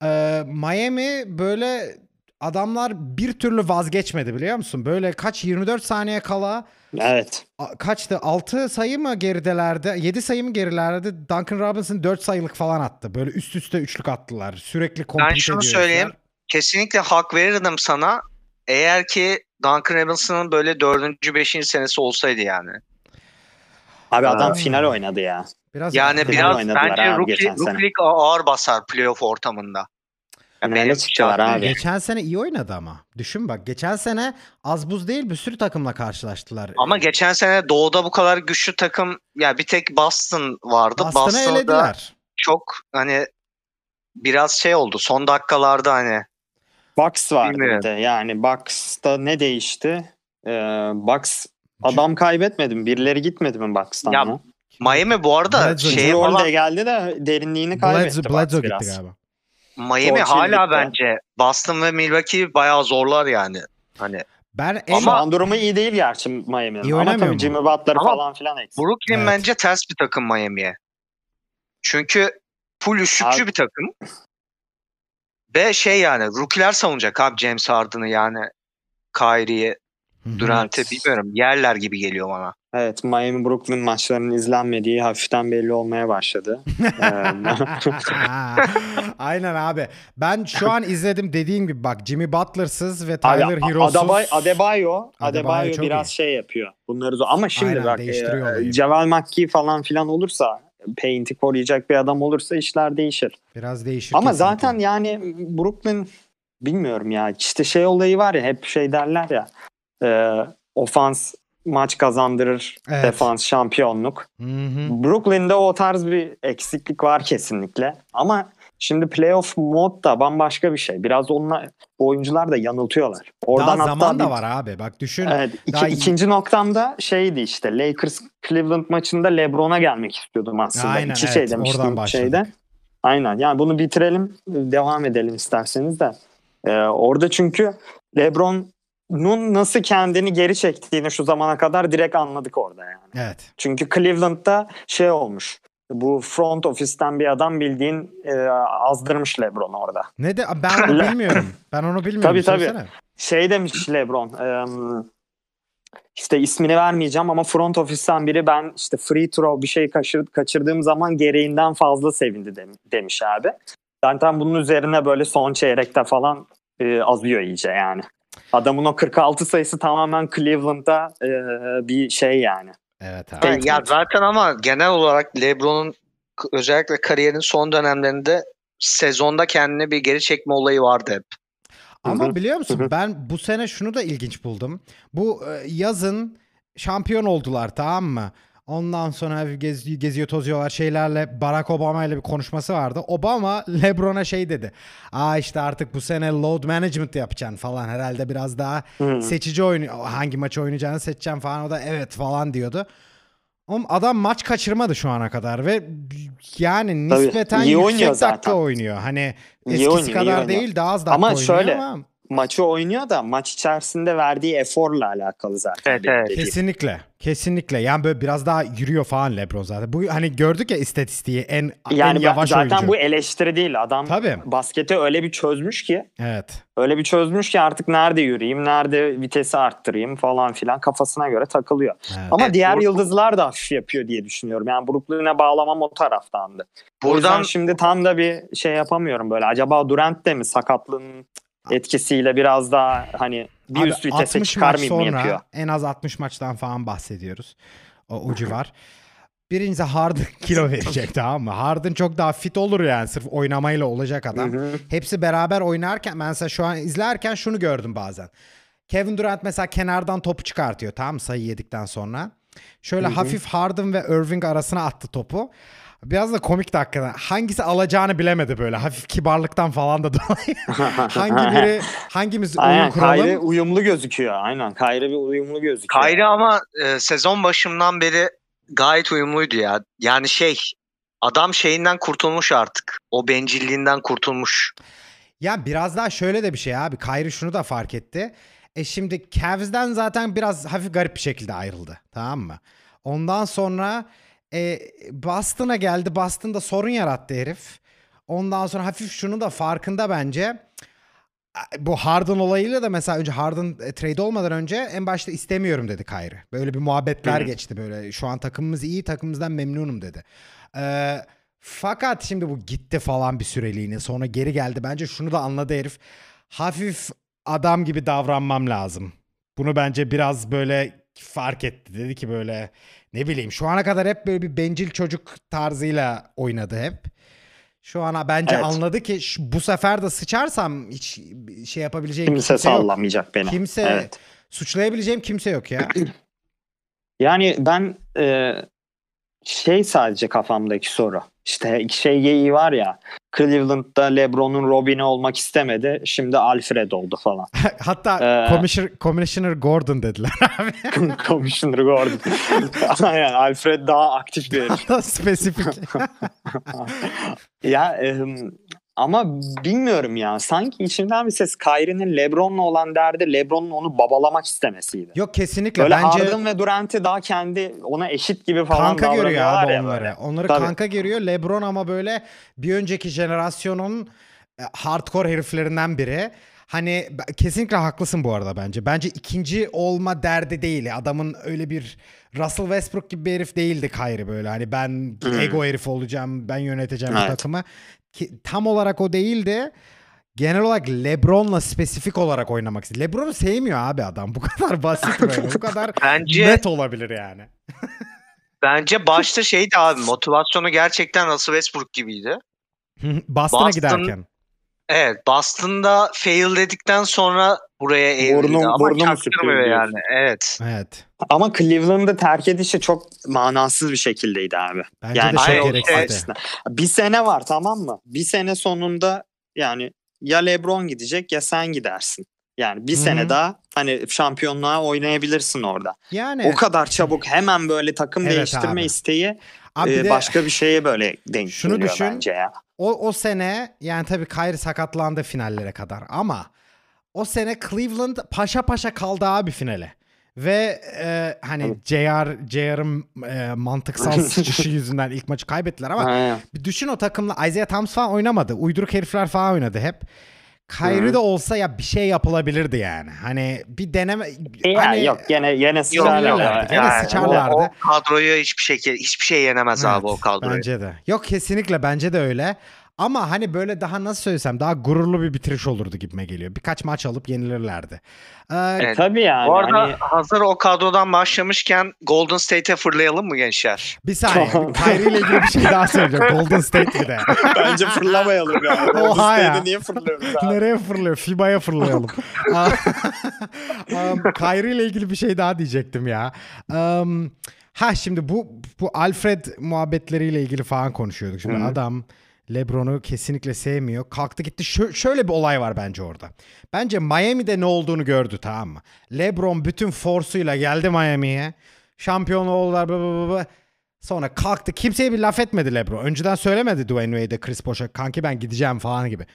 e, Miami böyle adamlar bir türlü vazgeçmedi biliyor musun? Böyle kaç 24 saniye kala Evet. a- kaçtı? 6 sayı mı geridelerdi? 7 sayı mı gerilerdi? Duncan Robinson 4 sayılık falan attı. Böyle üst üste üçlük attılar. Sürekli komplike şunu ediyor söyleyeyim. Kesinlikle hak verirdim sana. Eğer ki Duncan Robinson'ın böyle dördüncü, beşinci senesi olsaydı yani. Abi adam Aa. final oynadı ya. Biraz Yani Final biraz oynadılar bence abi rookie, geçen sene. rookie'lik ağır basar playoff ortamında. Benim çıktılar abi. Geçen sene iyi oynadı ama. Düşün bak. Geçen sene az buz değil bir sürü takımla karşılaştılar. Ama geçen sene doğuda bu kadar güçlü takım ya bir tek Boston vardı. Boston'ı Boston'da elediler. çok hani biraz şey oldu. Son dakikalarda hani Bucks vardı bir de. Yani Bucks'ta ne değişti? Ee, Bucks adam kaybetmedi mi? Birileri gitmedi mi Bucks'tan? Ya, Ya, Miami bu arada Bledsoe- şeye falan geldi de derinliğini kaybetti Bledsoe, Bledsoe gitti biraz. galiba. Miami Torch hala Hill'de. bence Boston ve Milwaukee bayağı zorlar yani. Hani Ben en Şu an durumu iyi değil gerçi Miami'nin. İyi Ama tabii? Jimmy Butler Ama falan filan eksik. Brooklyn Evet. bence ters bir takım Miami'ye. Çünkü full üçlükçü Abi- bir takım. Ve şey yani rookie'ler savunacak abi James Harden'ı yani Kyrie'yi, Evet. bilmiyorum. Yerler gibi geliyor bana. Evet Miami Brooklyn maçlarının izlenmediği hafiften belli olmaya başladı. [laughs] Ee, Aynen abi. Ben şu an izledim dediğim gibi bak Jimmy Butler'sız ve Abi, Tyler Hero'suz. Adebay, Adebayo, Adebayo Adebayo biraz iyi. şey yapıyor. Bunları zor. Ama şimdi Aynen, bak e. Javel McGee falan filan olursa Paint'i koruyacak bir adam olursa işler değişir. Biraz değişir Ama kesinlikle. zaten yani Brooklyn bilmiyorum ya işte şey olayı var ya hep şey derler ya e, ofans maç kazandırır Evet. defans şampiyonluk. Hı hı. Brooklyn'de o tarz bir eksiklik var kesinlikle. Ama şimdi playoff mod da bambaşka bir şey. Biraz onlar oyuncular da yanıltıyorlar. Oradan Daha zaman da bir- var abi. Bak düşün. Evet, iki- Daha ikinci noktam da şeydi işte Lakers Cleveland maçında LeBron'a gelmek istiyordum aslında. Aynen, İki evet, şey oradan demiştim başladık. şeyde. Aynen yani bunu bitirelim devam edelim isterseniz de. Ee, orada çünkü LeBron'un nasıl kendini geri çektiğini şu zamana kadar direkt anladık orada yani. Evet. Çünkü Cleveland'da şey olmuş. Bu front ofisten bir adam bildiğin e, azdırmış LeBron orada. Ne de ben onu [laughs] bilmiyorum. Ben onu bilmiyorum. Tabii, tabii. Söylesene. Şey demiş LeBron. em, işte ismini vermeyeceğim ama front ofisten biri ben işte free throw bir şey kaçır, kaçırdığım zaman gereğinden fazla sevindi dem- demiş abi. Zaten bunun üzerine böyle son çeyrekte falan e, azıyor iyice yani. Adamın o 46 sayısı tamamen Cleveland'da e, bir şey yani. Evet abi. Evet. ya zaten ama genel olarak LeBron'un özellikle kariyerin son dönemlerinde sezonda kendine bir geri çekme olayı vardı hep. Ama biliyor musun ben bu sene şunu da ilginç buldum. Bu e, yazın şampiyon oldular tamam mı? Ondan sonra gez, geziyor tozuyorlar şeylerle Barack Obama ile bir konuşması vardı. Obama LeBron'a şey dedi. Aa işte artık bu sene load management yapacaksın falan herhalde biraz daha Hı. seçici oyun hangi maçı oynayacağını seçeceğim falan o da evet falan diyordu. Oğlum adam maç kaçırmadı şu ana kadar ve yani Tabii, nispeten iyi yüksek oynuyor dakika zaten. oynuyor. Hani İyi eskisi oynuyor, iyi kadar oynuyor. değil daha az dakika Ama oynuyor şöyle, ama Maçı oynuyor da maç içerisinde verdiği eforla alakalı zaten. Evet, evet. dediğim. Kesinlikle. Kesinlikle. Yani böyle biraz daha yürüyor falan LeBron zaten. Bu hani gördük ya istatistiği en Yani en yavaş zaten oyuncu. bu eleştiri değil. Adam Tabii. basketi öyle bir çözmüş ki Evet. öyle bir çözmüş ki artık nerede yürüyeyim, nerede vitesi arttırayım falan filan kafasına göre takılıyor. evet. Ama Evet, diğer bu- yıldızlar da hafif yapıyor diye düşünüyorum. Yani Brooklyn'e bağlamam o taraftandı. O Buradan şimdi tam da bir şey yapamıyorum böyle. Acaba Durant de mi sakatlığın etkisiyle biraz daha hani bir Abi, üst vitese 60 maç çıkarmayayım sonra yapıyor? en az 60 maçtan falan bahsediyoruz. O, o civar. Birincisi Harden [laughs] kilo verecek [laughs] tamam mı? Harden çok daha fit olur yani sırf oynamayla olacak adam. Hı hı. Hepsi beraber oynarken ben mesela şu an izlerken şunu gördüm bazen. Kevin Durant mesela kenardan topu çıkartıyor tamam mı sayı yedikten sonra. Şöyle hafif Harden ve Irving arasına attı topu. Biraz da komikti hakikaten. Hangisi alacağını bilemedi böyle. Hafif kibarlıktan falan da [laughs] dolayı. hangi biri hangimiz Aynen kuralım? Kyrie uyumlu gözüküyor. Aynen Kyrie bir uyumlu gözüküyor. Kyrie ama e, sezon başından beri gayet uyumluydu ya. Yani şey adam şeyinden kurtulmuş artık. O bencilliğinden kurtulmuş. Ya biraz daha şöyle de bir şey abi. Kyrie şunu da fark etti. E şimdi Cavs'den zaten biraz hafif garip bir şekilde ayrıldı. Tamam mı? Ondan sonra e, Boston'a geldi. Boston'da sorun yarattı herif. Ondan sonra hafif şunu da farkında bence. Bu Harden olayıyla da mesela önce Harden e, trade olmadan önce en başta istemiyorum dedi Kyrie. Böyle bir muhabbetler Hı hı. geçti böyle. Şu an takımımız iyi, takımımızdan memnunum dedi. Ee, fakat şimdi bu gitti falan bir süreliğine sonra geri geldi. Bence şunu da anladı herif. Hafif adam gibi davranmam lazım. Bunu bence biraz böyle fark etti. Dedi ki böyle ne bileyim şu ana kadar hep böyle bir bencil çocuk tarzıyla oynadı hep. Şu ana bence Evet. anladı ki şu- bu sefer de sıçarsam hiç şey yapabileceğim Kimse kimse yok. sallamayacak beni. Kimse Evet. suçlayabileceğim kimse yok ya. [clears throat] Yani ben e, şey sadece kafamdaki soru. İşte şey geyiği var ya. Cleveland'da LeBron'un Robin'i olmak istemedi. Şimdi Alfred oldu falan. [laughs] Hatta Ee, Commissioner, Commissioner Gordon dediler [laughs] abi. [laughs] Commissioner Gordon. Aynen Alfred daha aktif herif. Hatta spesifik. ya em, ama bilmiyorum ya. Sanki içimden bir ses Kyrie'nin LeBron'la olan derdi LeBron'un onu babalamak istemesiydi. Yok kesinlikle Böyle bence Harden ve Durant'i daha kendi ona eşit gibi falan kanka görüyor abi ya onları. böyle. Onları Tabii. kanka görüyor. LeBron ama böyle bir önceki jenerasyonun e, hardcore heriflerinden biri. Hani kesinlikle haklısın bu arada bence. Bence ikinci olma derdi değil. Adamın öyle bir Russell Westbrook gibi bir herif değildi Kyrie böyle. Hani ben Hmm. ego herif olacağım, ben yöneteceğim Evet. takımı. Ki, tam olarak o değildi. Genel olarak LeBron'la spesifik olarak oynamak istiyor. LeBron'u sevmiyor abi adam. Bu kadar basit böyle. Bu [laughs] kadar Bence net olabilir yani. [laughs] bence başta şeydi abi motivasyonu gerçekten Russell Westbrook gibiydi. Boston'a Boston- giderken. Evet Boston'da fail dedikten sonra buraya evrildi Burnu- ama çaktırmıyor sıkıyor yani. Evet. Evet. Ama Cleveland'ı terk edişi çok manasız bir şekildeydi abi. Bence yani de çok şey gereksizdi. Bir sene var tamam mı? Bir sene sonunda yani ya LeBron gidecek ya sen gidersin. Yani bir Hı hı. sene daha hani şampiyonluğa oynayabilirsin orada. Yani O kadar çabuk hemen böyle takım Evet değiştirme abi. isteği abi e, bir de başka bir şeye böyle denk Şunu geliyor düşün. bence ya. O, o sene yani tabii Kyrie sakatlandı finallere kadar ama o sene Cleveland paşa paşa kaldı abi finale. Ve e, hani JR, JR'ın e, mantıksal [laughs] sıçışı yüzünden ilk maçı kaybettiler ama Aynen. bir düşün o takımla Isaiah Thomas falan oynamadı. Uyduruk herifler falan oynadı hep. Hı. de olsa ya bir şey yapılabilirdi yani. Hani bir deneme ya, hani yok gene gene Yok, sıçarlar yok. ya. Gene Yani sıçarlardı. O, o kadroyu hiçbir şekilde hiçbir şey yenemez abi o Evet, kadroyu. Bence de. Yok kesinlikle bence de öyle. Ama hani böyle daha nasıl söylesem daha gururlu bir bitiriş olurdu gibime geliyor. Birkaç maç alıp yenilirlerdi. Ee, Evet. Tabii yani. Bu arada hani- hazır o kadrodan başlamışken Golden State'e fırlayalım mı gençler? Bir saniye. Kyrie ile ilgili bir şey daha söyleyeceğim. Golden State bir de. [laughs] Bence fırlamayalım yani. Oha ya. niye fırlıyoruz abi? Nereye fırlıyor? FIBA'ya fırlayalım. [laughs] [laughs] um, Kyrie ile ilgili bir şey daha diyecektim ya. Um, ha şimdi bu bu Alfred muhabbetleriyle ilgili falan konuşuyorduk. Şimdi Hı. adam LeBron'u kesinlikle sevmiyor. Kalktı gitti. Şö- şöyle bir olay var bence orada. Bence Miami'de ne olduğunu gördü tamam mı? LeBron bütün forsuyla geldi Miami'ye. Şampiyon oldular. Bla bla bla bla. Sonra kalktı. Kimseye bir laf etmedi LeBron. Önceden söylemedi Dwayne Wade'e Chris Bosh'a kanki ben gideceğim falan gibi.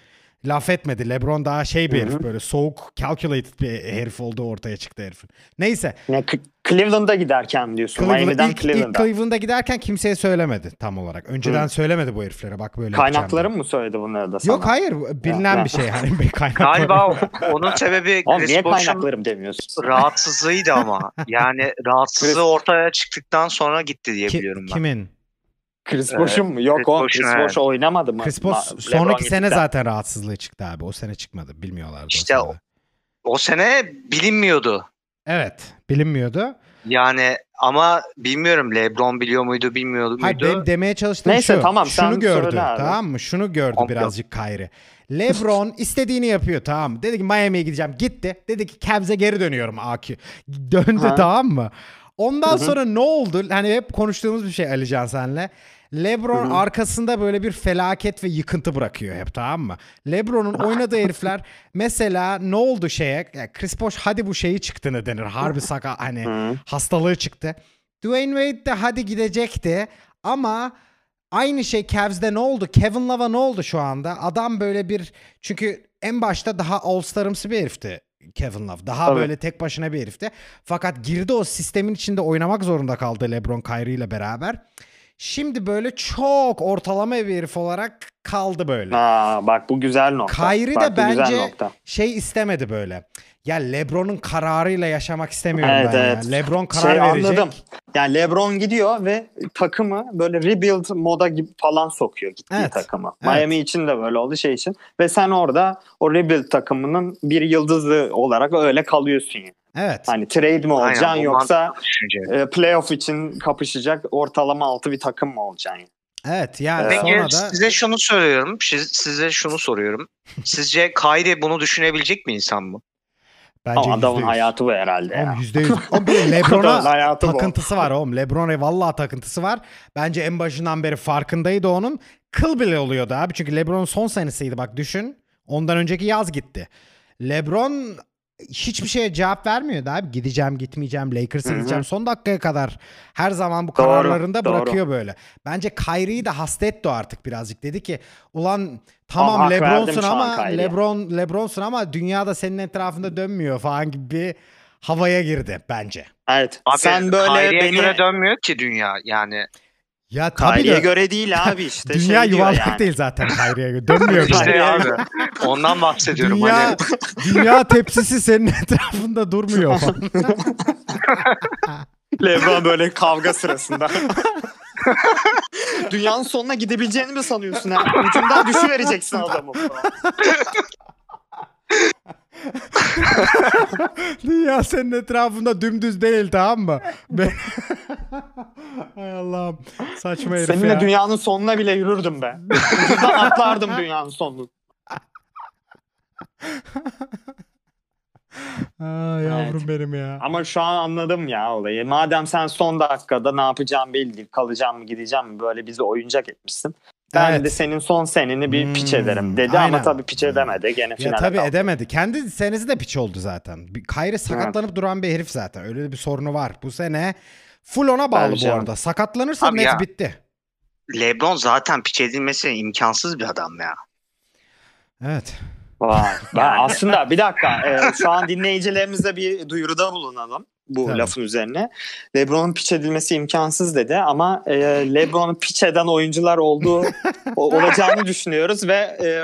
Laf etmedi. LeBron daha şey bir herif böyle soğuk calculated bir herif olduğu ortaya çıktı herifin. Neyse. Ne, Cleveland'a giderken diyorsun. Cleveland, Miami'den ilk, ilk Cleveland'a. Cleveland'a giderken kimseye söylemedi tam olarak. Önceden söylemedi bu heriflere bak böyle diye. mı söyledi bunları da sana? Yok hayır bilinen Ya. bir şey. Hani [laughs] bir. Galiba onun sebebi Oğlum niye Chris Bosh'un kaynaklarım demiyorsun? rahatsızlığıydı ama. Yani [laughs] rahatsızlığı ortaya çıktıktan sonra gitti diye Ki- biliyorum ben. Kimin? Chris Evet, Bosh'un mu? Yok Chris o Chris evet. Bosh oynamadı mı? Chris Bosh LeBron sonraki sene gittikten- zaten rahatsızlığı çıktı abi. O sene çıkmadı. Bilmiyorlardı İşte o o- sene. O sene bilinmiyordu. Evet. Bilinmiyordu. Yani ama bilmiyorum LeBron biliyor muydu bilmiyordu Hayır muydu? benim demeye çalıştığım Neyse, şu. tamam, şunu sen gördü. Tamam mı? Şunu gördü Komplo. birazcık Kyrie. LeBron [laughs] istediğini yapıyor tamam mı? Dedi ki Miami'ye gideceğim. Gitti. Dedi ki Cavs'e geri dönüyorum AQ. Döndü Ha. tamam mı? Ondan sonra ne oldu? Hani hep konuştuğumuz bir şey Alican senle. LeBron arkasında böyle bir felaket ve yıkıntı bırakıyor hep tamam mı? LeBron'un oynadığı [laughs] herifler mesela ne oldu şeye? Ya Chris Bosh hadi bu şeyi çıktı ne denir? Harbi saka hani Hı. hastalığı çıktı. Dwayne Wade de hadi gidecekti ama aynı şey Cavs'de ne oldu? Kevin Love'a ne oldu şu anda? Adam böyle bir çünkü en başta daha All-Star'ımsı bir herifti Kevin Love. Daha Tabii. böyle tek başına bir herifti. Fakat girdi o sistemin içinde oynamak zorunda kaldı LeBron Kyrie ile beraber. Şimdi böyle çok ortalama bir herif olarak kaldı böyle. Aa, bak bu güzel nokta. Kyrie Bak, de bence şey istemedi böyle. Ya LeBron'un kararıyla yaşamak istemiyorum Evet, ben evet. ya. LeBron karar Şey verecek. anladım. Yani LeBron gidiyor ve takımı böyle rebuild moda gibi falan sokuyor gittiği Evet, takımı. evet. Miami için de böyle oldu şey için. Ve sen orada o rebuild takımının bir yıldızı olarak öyle kalıyorsun yani. Evet. Hani trade mi Aynen, olacaksın bu yoksa e, playoff için kapışacak ortalama altı bir takım mı olacaksın? Yani? Evet yani Peki, sonra da size şunu soruyorum. Siz- Size şunu soruyorum. Sizce Kyrie bunu düşünebilecek bir insan mı? bence Ama adamın %100. hayatı bu herhalde ya. Oğlum [laughs] %100. Oğlum bir LeBron'a hayatı bu. takıntısı var oğlum. LeBron'a vallahi takıntısı var. Bence en başından beri farkındaydı onun. Kıl bile oluyordu abi. Çünkü LeBron'un son senesiydi bak düşün. Ondan önceki yaz gitti. LeBron hiçbir şeye cevap vermiyordu abi. Gideceğim, gitmeyeceğim, Lakers'a gideceğim. Son dakikaya kadar her zaman bu Doğru, kararlarında doğru. bırakıyor böyle. Bence Kyrie'yi de hasta etti o artık birazcık. Dedi ki ulan tamam hak LeBron'sun ama Kyrie'ye." LeBron LeBron'sun ama dünyada senin etrafında dönmüyor falan gibi bir havaya girdi bence. Evet. Abi, sen böyle Kyrie'ye beni göre dönmüyor ki dünya. Yani Ya tabii Kyrie'ye de göre değil [laughs] abi işte. dünya şey yuvarlak yani. değil zaten Kyrie'ye göre. Dönmüyor işte abi. Ondan bahsediyorum. Dünya, Hani [laughs] dünya tepsisi senin [laughs] etrafında durmuyor falan. Lebron böyle kavga sırasında. Dünyanın sonuna gidebileceğini mi sanıyorsun ha? Ucundan düşüvereceksin adamı. [laughs] dünya senin etrafında dümdüz değil tamam mı? [laughs] Ben... [laughs] Hay Allah'ım. Saçma herif Seninle ya. dünyanın sonuna bile yürürdüm be. Ucundan atlardım dünyanın sonunu. Aa, yavrum benim ya. Ama şu an anladım ya olayı. Madem sen son dakikada ne yapacağım belli değil. Kalacağım mı gideceğim mi böyle bizi oyuncak etmişsin. Ben Evet. de senin son seneni bir piç Hmm, ederim dedi aynen. ama tabii piç edemedi. Gene Ya tabii kaldı. edemedi. Kendi senesi de piç oldu zaten. Kyrie sakatlanıp duran bir herif zaten. Öyle bir sorunu var. Bu sene full ona bağlı Bence. bu arada. Sakatlanırsa Abi net ya. bitti. LeBron zaten piç edilmesi imkansız bir adam ya. Evet. Vay. Ben aslında bir dakika e, şu an dinleyicilerimize bir duyuruda bulunalım. Bu Tabii. lafın üzerine. LeBron'un piç edilmesi imkansız dedi ama e, LeBron'u piç eden oyuncular olduğu [laughs] olacağını düşünüyoruz ve e,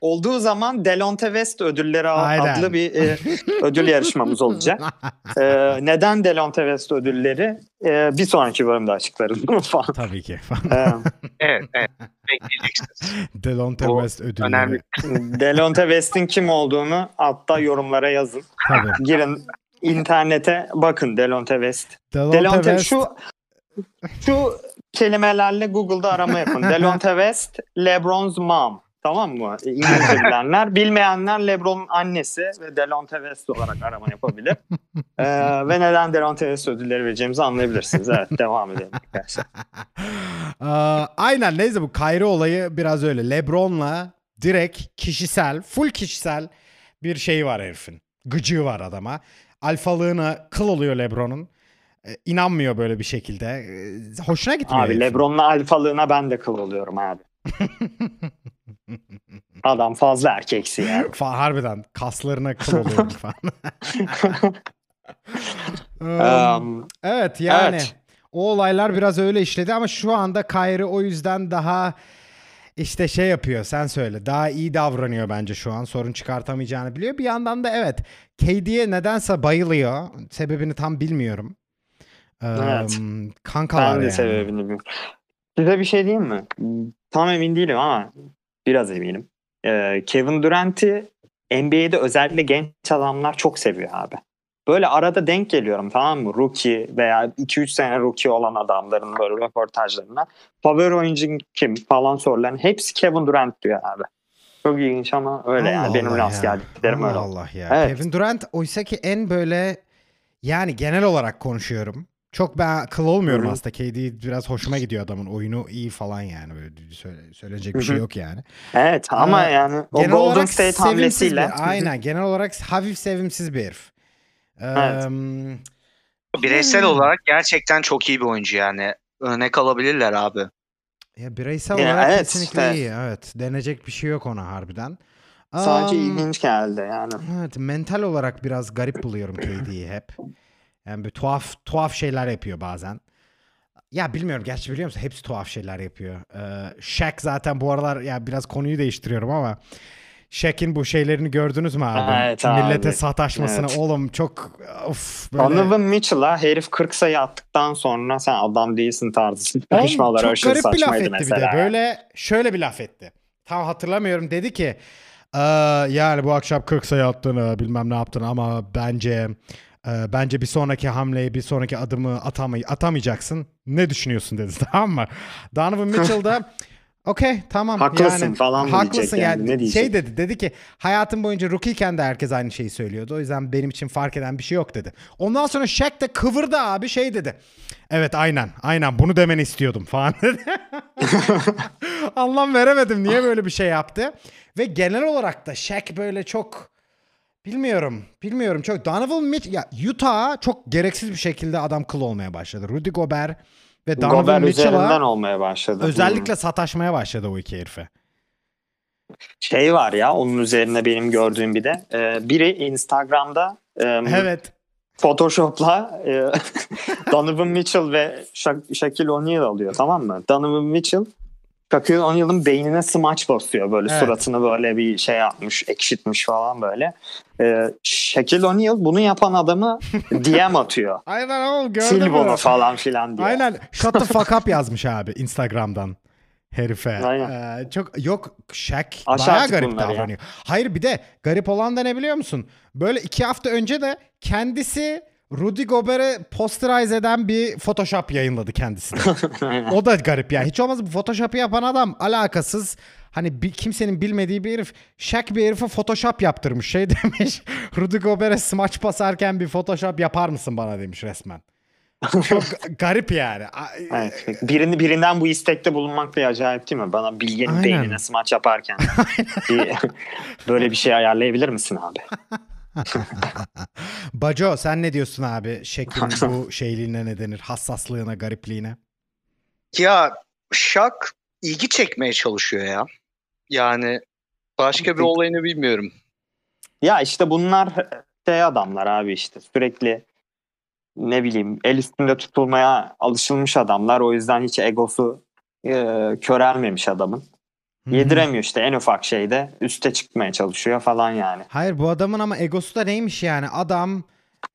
olduğu zaman Delonte West ödülleri Aynen. adlı bir e, ödül yarışmamız olacak. E, neden Delonte West ödülleri? E, bir sonraki bölümde açıklarım falan. Tabii ki. E, Evet, evet. Bekleyeceksiniz. Delonte West ödülleri. önemli. Delonte West'in kim olduğunu altta yorumlara yazın. Tabii. Girin internete bakın Delonte West. Delonte, Delonte West. şu şu kelimelerle Google'da arama yapın. [laughs] Delonte West, LeBron's mom. Tamam mı? İngilizce [laughs] bilenler. Bilmeyenler LeBron'un annesi ve Delonte West olarak arama yapabilir. [laughs] Ee, ve neden Delonte West ödülleri vereceğimizi anlayabilirsiniz. Evet devam edelim arkadaşlar. Aa, aynen neyse bu Kyrie olayı biraz öyle. Lebron'la direkt kişisel, full kişisel bir şey var herifin. Gıcığı var adama. Alfalığına kıl oluyor Lebron'un. Ee, inanmıyor böyle bir şekilde. Ee, hoşuna gitmiyor. Abi. LeBron'la alfalığına ben de kıl oluyorum abi. [laughs] Adam fazla erkeksi ya. [laughs] Harbiden kaslarına kıl oluyorum [laughs] falan. Um, Um, evet yani evet. o olaylar biraz öyle işledi ama şu anda Kyrie o yüzden daha işte şey yapıyor sen söyle daha iyi davranıyor bence şu an sorun çıkartamayacağını biliyor. Bir yandan da evet KD'ye nedense bayılıyor sebebini tam bilmiyorum. Um, Evet. Kankalar ben de yani. sebebini bilmiyorum. Size bir şey diyeyim mi? Tam emin değilim ama biraz eminim. Ee, Kevin Durant'i NBA'de özellikle genç adamlar çok seviyor abi. Böyle arada denk geliyorum tamam mı? Rookie veya 2-3 sene rookie olan adamların böyle röportajlarına. Favori oyuncun kim falan sorulan hepsi Kevin Durant diyor abi. Çok ilginç ama öyle yani. Allah Benim Allah rast ya. geldiklerim Allah öyle. Allah ya. Evet. Kevin Durant oysa ki en böyle yani genel olarak konuşuyorum. Çok ben kıl olmuyorum Hı hı. aslında. KD biraz hoşuma gidiyor adamın. Oyunu iyi falan yani. Böyle söyle, söylenecek bir şey yok yani. Evet ama Ee, yani o Golden State hamlesiyle. bir- aynen. Genel olarak hafif sevimsiz bir herif. Evet. Eee, Bireysel Hmm. olarak gerçekten çok iyi bir oyuncu yani. Örnek alabilirler abi. ya bireysel Ya olarak evet, kesinlikle işte. iyi. Evet. Denecek bir şey yok ona harbiden. Sadece Am, ilginç geldi yani. Evet, mental olarak biraz garip buluyorum KD'yi hep. Yani bir tuhaf tuhaf şeyler yapıyor bazen. Ya bilmiyorum gerçi biliyor musun? Hepsi tuhaf şeyler yapıyor. Ee, Shaq zaten bu aralar ya biraz konuyu değiştiriyorum ama Shaq'in bu şeylerini gördünüz mü abi? Evet abi. Millete sataşmasını Evet. oğlum çok of böyle. Donovan Mitchell'a herif 40 sayı attıktan sonra sen adam değilsin tarzı Oğlum, çok aşırı garip bir laf saçmaydı etti mesela. bir de. Böyle şöyle bir laf etti. Tam hatırlamıyorum. Dedi ki "Ee, yani bu akşam 40 sayı attığını bilmem ne yaptığını ama bence e, bence bir sonraki hamleyi bir sonraki adımı atamay atamayacaksın. Ne düşünüyorsun dedi [laughs] tamam mı? Donovan Mitchell da [laughs] okey tamam. Haklısın yani, falan Haklısın yani, yani. ne diyecek? Şey dedi dedi ki hayatım boyunca rookie'ken de herkes aynı şeyi söylüyordu. O yüzden benim için fark eden bir şey yok dedi. Ondan sonra Shaq da kıvırdı abi şey dedi. Evet aynen aynen bunu demeni istiyordum [laughs] falan dedi. [laughs] Anlam veremedim niye böyle bir şey yaptı. Ve genel olarak da Shaq böyle çok bilmiyorum bilmiyorum çok Donovan Mitchell ya Utah çok gereksiz bir şekilde adam kıl olmaya başladı. Rudy Gobert ve Donovan Mitchell'a olmaya başladı. özellikle sataşmaya başladı o iki herife. Şey var ya onun üzerine benim gördüğüm bir de. e, biri Instagram'da e, Evet. Photoshop'la e, [laughs] Donovan Mitchell ve Sha- Shaquille O'Neal alıyor tamam mı? Donovan Mitchell Shaquille O'Neal'ın beynine smaç basıyor böyle Evet. suratını böyle bir şey yapmış ekşitmiş falan böyle. E, Shaquille O'Neal bunu yapan adamı [laughs] DM atıyor. Aynen oğlum gördün Sil bunu falan filan diye. Aynen. Shut the fuck up [laughs] yazmış abi Instagram'dan herife. Aynen. Ee, çok yok Shaq Aşağı bayağı garip bunlar ya. davranıyor. Hayır bir de garip olan da ne biliyor musun? Böyle iki hafta önce de kendisi Rudy Gobert'e posterize eden bir Photoshop yayınladı kendisi. [laughs] o da garip yani. Hiç olmazsa bu Photoshop'ı yapan adam alakasız hani bir, kimsenin bilmediği bir herif Shaq bir herife Photoshop yaptırmış. Şey [laughs] demiş Rudy Gobert'e smaç basarken bir Photoshop yapar mısın bana demiş resmen. Çok [laughs] garip yani. Evet. Birini, birinden bu istekte bulunmak bir acayip değil mi? Bana bilgenin Aynen. beynine smaç yaparken [laughs] bir, böyle bir şey ayarlayabilir misin abi? Baco sen ne diyorsun abi Şeklin bu şeyliğine ne denir? Hassaslığına, garipliğine. Ya Şak ilgi çekmeye çalışıyor ya. Yani başka bir olayını bilmiyorum. Ya işte bunlar şey adamlar abi işte sürekli ne bileyim el üstünde tutulmaya alışılmış adamlar. O yüzden hiç egosu e, körelmemiş adamın. Yediremiyor işte en ufak şeyde üste çıkmaya çalışıyor falan yani. Hayır bu adamın ama egosu da neymiş yani? Adam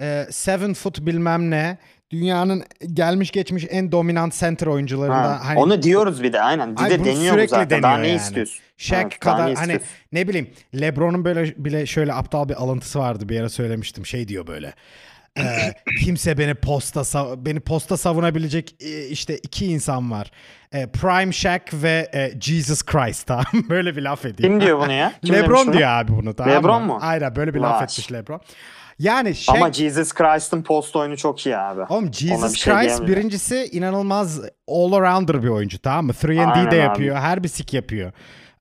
e, seven foot bilmem ne. Dünyanın gelmiş geçmiş en dominant center oyuncularından. Ha, hani Onu diyoruz bir de aynen. Bir Ay, de deniyor sürekli zaten. Daha deniyor ne yani. istiyorsun? Shaq Evet, daha kadar ne hani ne bileyim LeBron'un böyle bile şöyle aptal bir alıntısı vardı bir ara söylemiştim şey diyor böyle. e, kimse beni posta beni posta savunabilecek e, işte iki insan var. E, Prime Shaq ve e, Jesus Christ [laughs] tamam böyle bir laf ediyor. Kim diyor bunu ya? [laughs] Kim LeBron diyor abi bunu tamam LeBron mı? mu? Aynen böyle bir laf Vay. etmiş LeBron. Yani Shaq, Ama Jesus Christ'ın post oyunu çok iyi abi. Oğlum Jesus bir şey Christ diyemiyorum. birincisi inanılmaz all arounder bir oyuncu tamam mı? 3 and Aynen D de abi. yapıyor. Her bir sik yapıyor.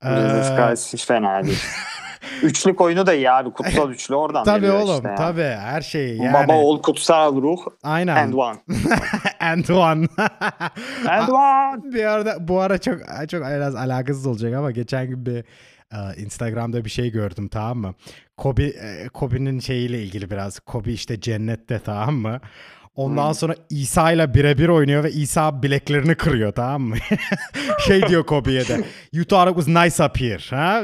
Jesus Ee, Christ hiç fena değil. [laughs] Üçlük oyunu da iyi abi. Kutsal üçlü oradan Tabii geliyor oğlum işte yani. tabii her şey yani. Baba oğul kutsal ruh Aynen. and one. [laughs] And one. And [laughs] one. bir arada bu ara çok çok biraz alakasız olacak ama geçen gün bir Instagram'da bir şey gördüm tamam mı? Kobe e, Kobe'nin şeyiyle ilgili biraz. Kobe işte cennette tamam mı? Ondan Hmm. sonra İsa ile birebir oynuyor ve İsa bileklerini kırıyor tamam mı? [laughs] şey diyor Kobe'ye de. You thought it was nice up here. Ha?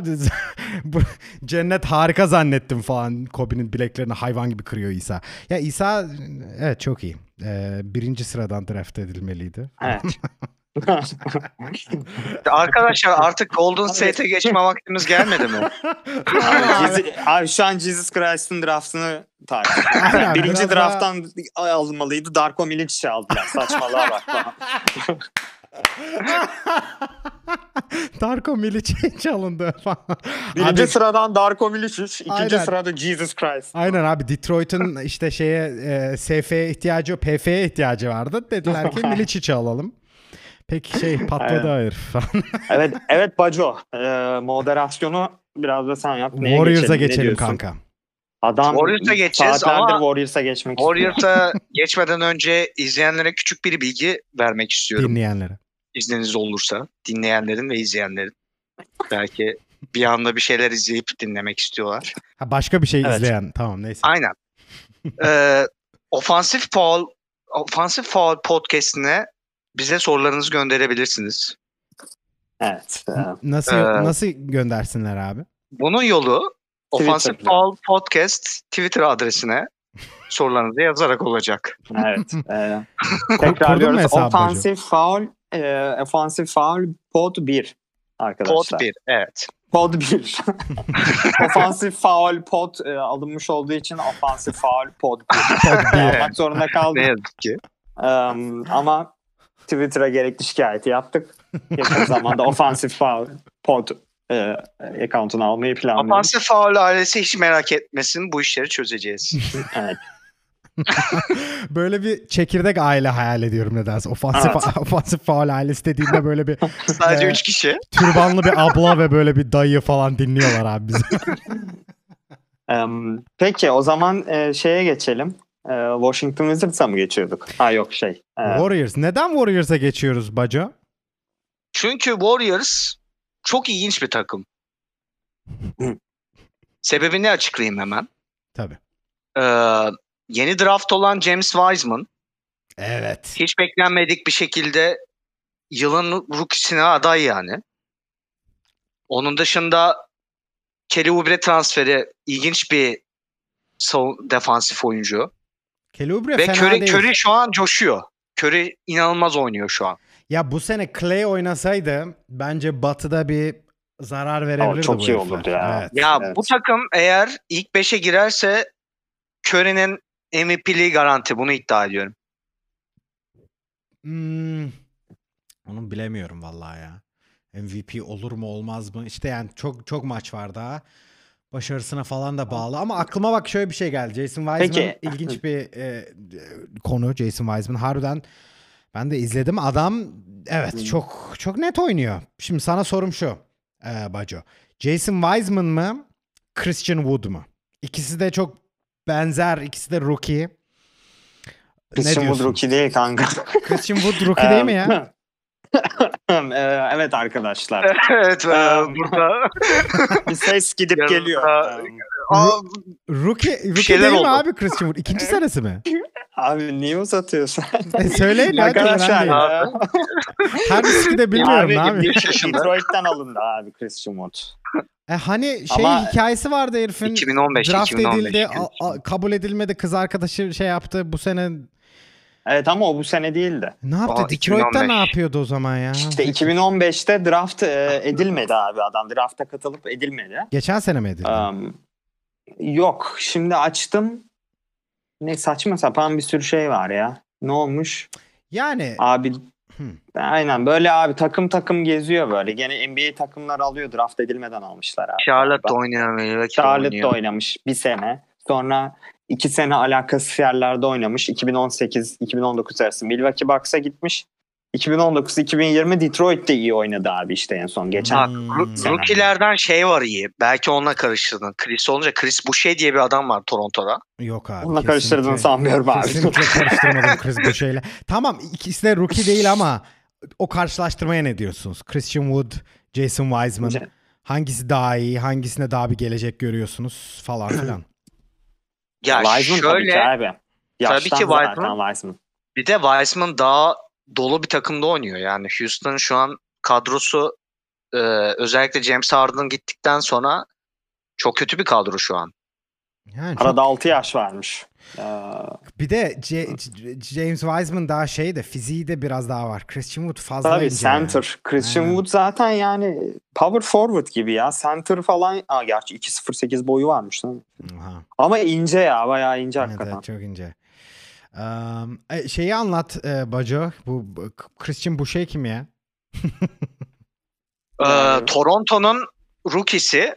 [laughs] Cennet harika zannettim falan. Kobe'nin bileklerini hayvan gibi kırıyor İsa. Ya İsa evet çok iyi. Ee, birinci sıradan draft edilmeliydi. Evet. [laughs] Arkadaşlar artık Golden State'e geçme vaktimiz gelmedi mi? abi, Jesus- abi şu an Jesus Christ'ın draftını takip. Aynen, Birinci biraz drafttan alınmalıydı. Darko Milic'i aldılar. Saçmalığa bak falan. [laughs] Darko Milicic çalındı falan. Birinci Abi- sıradan Darko Milic, ikinci Aynen. sırada Jesus Christ. Aynen abi Detroit'un işte şeye e, SF'ye ihtiyacı, PF'ye ihtiyacı vardı. Dediler ki [laughs] Milicic'i alalım. Peki şey [laughs] patladı hayır falan. [laughs] Evet, evet Baco. Ee, moderasyonu biraz da sen yap. Neye Warriors'a geçelim diyorsun? kanka. Adam Warriors'a geçeceğiz ama Warriors'a geçmek. Warriors'a [laughs] geçmeden önce izleyenlere küçük bir bilgi vermek istiyorum. Dinleyenlere. İzniniz olursa. Dinleyenlerin ve izleyenlerin. Belki bir anda bir şeyler izleyip dinlemek istiyorlar. Ha, başka bir şey Evet. izleyen. Tamam neyse. Aynen. Ee, Offensive Foul, Offensive Foul podcast'ine bize sorularınızı gönderebilirsiniz. Evet. Nasıl Ee, nasıl göndersinler abi? Bunun yolu Offensive. Foul Podcast Twitter adresine sorularınızı yazarak olacak. evet. [laughs] E, tekrarlıyoruz. Offensive foul, e, offensive foul pod 1 arkadaşlar. Pod 1, evet. Pod 1. [laughs] offensive foul pod e, alınmış olduğu için offensive foul pod 1. Almak zorunda Ne kaldım. yazık ki. Em, ama Twitter'a gerekli şikayeti yaptık. Yakın [laughs] zamanda offensive foul pod e, account'unu almayı planlıyoruz. Offensive Foul ailesi hiç merak etmesin. Bu işleri çözeceğiz. [laughs] Evet. [laughs] Böyle bir çekirdek aile hayal ediyorum nedense. Ofansif, Evet. ofansif faul ailesi dediğinde böyle bir Sadece Ee, 3 kişi. türbanlı bir abla ve böyle bir dayı falan dinliyorlar abi bizi. Em, peki o zaman e, şeye geçelim. E, Washington Wizards'a mı geçiyorduk? Ha yok şey. e, Warriors. Neden Warriors'a geçiyoruz Baco? Çünkü Warriors çok ilginç bir takım. [laughs] Sebebini açıklayayım hemen. Tabii. Ee, yeni draft olan James Wiseman Evet. hiç beklenmedik bir şekilde yılın rookie'sine aday yani. Onun dışında Kelly Oubre transferi ilginç bir savun- defansif oyuncu. Kelly Oubre Ve fena Curry, değil. Curry şu an coşuyor. Curry inanılmaz oynuyor şu an. Ya bu sene Clay oynasaydı bence Batı'da bir zarar verebilirdi çok bu iyi herifler. olurdu ya. Evet. Ya Evet. bu takım eğer ilk 5'e girerse Curry'nin MVP'liği garanti. Bunu iddia ediyorum. Hmm, onu bilemiyorum vallahi ya. MVP olur mu olmaz mı? İşte yani çok çok maç var daha. Başarısına falan da bağlı ama aklıma bak şöyle bir şey geldi. Jason Wiseman Peki. ilginç bir e, konu Jason Wiseman. Harbiden ben de izledim. Adam evet çok çok net oynuyor. Şimdi sana sorum şu e, Baco. Jason Wiseman mı? Christian Wood mu? İkisi de çok benzer. ikisi de rookie. Christian Wood rookie değil kanka. Christian Wood rookie değil mi ya? [laughs] Em, [laughs] e, evet arkadaşlar. [laughs] evet e, Um, burada Bir ses gidip Yanımda- geliyor. Aa, Rookie, rookie şeyler değil mi oldu. abi Christian Wood? İkinci senesi mi? Abi niye uzatıyorsun? E, söyleyin hadi Arkadaşlar. Her riski de bilmiyorum abi, abi. Detroit'ten alındı abi Christian Wood. E, hani şey Ama- hikayesi vardı herifin. 2015, Draft 2015 edildi, a- a- kabul edilmedi. Kız arkadaşı şey yaptı. Bu sene Evet ama o bu sene değildi. ne yaptı? Aa, Detroit'te 2015. ne yapıyordu o zaman ya? İşte 2015'te draft e, edilmedi abi adam. Drafta katılıp edilmedi. Geçen sene mi edildi? Um, yok. Şimdi açtım. Ne saçma sapan bir sürü şey var ya. Ne olmuş? yani Abi Hı. aynen böyle abi takım takım geziyor böyle. Gene NBA takımlar alıyor draft edilmeden almışlar abi. Charlotte oynayan Charlotte'da oynuyor. oynamış bir sene. Sonra iki sene alakasız yerlerde oynamış. 2018-2019 arası Milwaukee Bucks'a gitmiş. 2019-2020 Detroit'te iyi oynadı abi işte en son geçen. Bak Hmm. rookie'lerden şey var iyi. Belki onunla karıştırdın. Chris olunca Chris Boucher diye bir adam var Toronto'da. yok abi. Onunla karıştırdığını sanmıyorum abi. Kesinlikle [laughs] karıştırmadım Chris Boucher'le. Tamam ikisi de rookie değil ama o karşılaştırmaya ne diyorsunuz? Christian Wood, Jason Wiseman. Hangisi daha iyi? Hangisine daha bir gelecek görüyorsunuz falan [clears throat] filan. Ya Wiseman tabii ki şöyle abi. Yaştan ki zaten Wiseman. Wiseman. bir de Wiseman daha dolu bir takımda oynuyor. Yani Houston'ın şu an kadrosu e, özellikle James Harden gittikten sonra çok kötü bir kadro şu an. Yani çok- Arada 6 yaş varmış. Ee, bir de J- J- James Wiseman daha şey de fiziği de biraz daha var. Christian Wood fazla tabii ince center. Christian Aynen. Wood zaten yani power forward gibi ya. Center falan. Aa, gerçi 2.08 boyu varmış. Değil mi? Yani. Aha. Ama ince ya. Bayağı ince Evet, hakikaten. evet, çok ince. Um, şeyi anlat e, Baco. Bu bu- Christian Boucher kim ya? [laughs] Ee, Yani- Toronto'nun rookie'si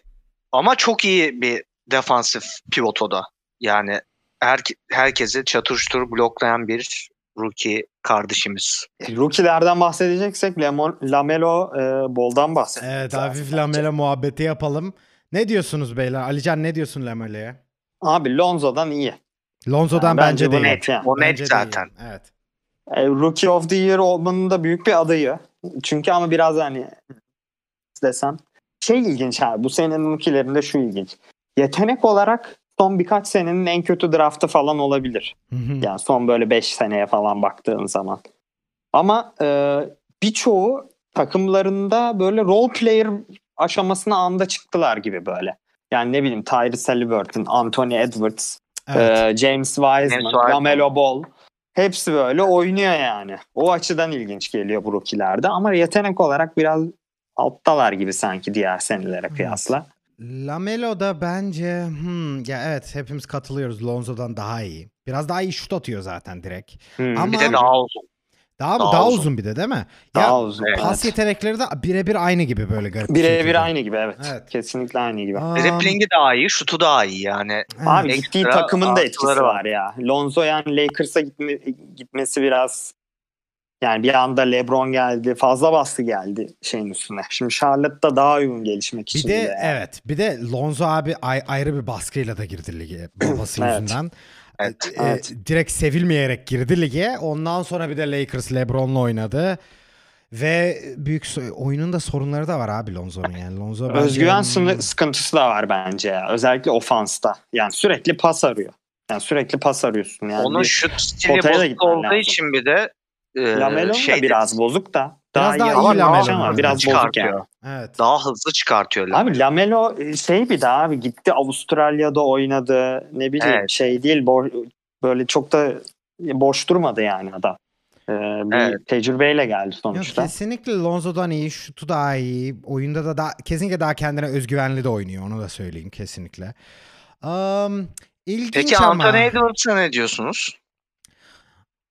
ama çok iyi bir defansif pivot o da. Yani her, herkesi çatıştır bloklayan bir rookie kardeşimiz. Rookie'lerden bahsedeceksek Lemon, Lamelo e, Bol'dan bahsedelim. Evet hafif. Lamela muhabbeti yapalım. Ne diyorsunuz beyler? Alican ne diyorsun Lamela'ya? Abi Lonzo'dan iyi. Lonzo'dan Yani bence, bence değil. net yani. O net Bence zaten. değil. Evet. E, Rookie of the Year olmanın da büyük bir adayı. Çünkü ama biraz hani desem şey ilginç abi bu senenin rookie'lerinde şu ilginç. Yetenek olarak son birkaç senenin en kötü draftı falan olabilir. Hı hı. Yani son böyle 5 seneye falan baktığın zaman. Ama e, birçoğu takımlarında böyle role player aşamasına anda çıktılar gibi böyle. Yani ne bileyim Tyrese Halliburton, Anthony Edwards, Evet. ee, James Wiseman, Wiseman. Lamelo Ball hepsi böyle oynuyor yani. O açıdan ilginç geliyor bu rookie'lerde ama yetenek olarak biraz alttalar gibi sanki diğer senelere kıyasla. Lamelo da bence hmm, ya evet hepimiz katılıyoruz Lonzo'dan daha iyi. Biraz daha iyi şut atıyor zaten direkt. Hmm. Ama- Bir de daha uzun. Daha Daha daha, uzun. uzun bir de değil mi? Daha ya, uzun. evet. Pas yetenekleri de birebir aynı gibi böyle garip bir Birebir aynı gibi evet. Evet. Kesinlikle aynı gibi. Aa, Dribbling'i daha iyi, şutu daha iyi yani. evet. Abi gittiği takımın da etkisi var. var ya. Lonzo yani Lakers'a gitme, gitmesi biraz yani bir anda LeBron geldi. Fazla baskı geldi şeyin üstüne. Şimdi Charlotte'da daha uygun gelişmek Bir için. de yani. evet bir de Lonzo abi ay- ayrı bir baskıyla da girdi lige babası [clears throat] Evet. yüzünden. Evet. E, Evet. direkt sevilmeyerek girdi lige. Ondan sonra bir de Lakers LeBron'la oynadı. Ve büyük so- oyunun da sorunları da var abi Lonzo'nun yani. Lonzo bence- Özgüven sını- sıkıntısı da var bence ya. Özellikle ofansta. Yani sürekli pas arıyor. Yani sürekli pas arıyorsun. Yani Onun bir- şut stili bozuk olduğu lazım. için bir de e, Lamelo'nun şey da biraz bozuk da. Daha Biraz daha iyi, iyi ama Lamelo. ama biraz bozuk Çıkartıyor. yani. Evet. daha hızlı çıkartıyor. Lamelo. Abi Lamelo şey bir daha abi gitti Avustralya'da oynadı. Ne bileyim Evet. şey değil bo- böyle çok da boş durmadı yani adam. Ee, bir Evet. tecrübeyle geldi Yok, sonuçta. kesinlikle Lonzo'dan iyi, şutu daha iyi. Oyunda da daha, kesinlikle daha kendine özgüvenli de oynuyor. Onu da söyleyeyim kesinlikle. Um, ilginç Peki ama. Anthony Edwards'a ne diyorsunuz?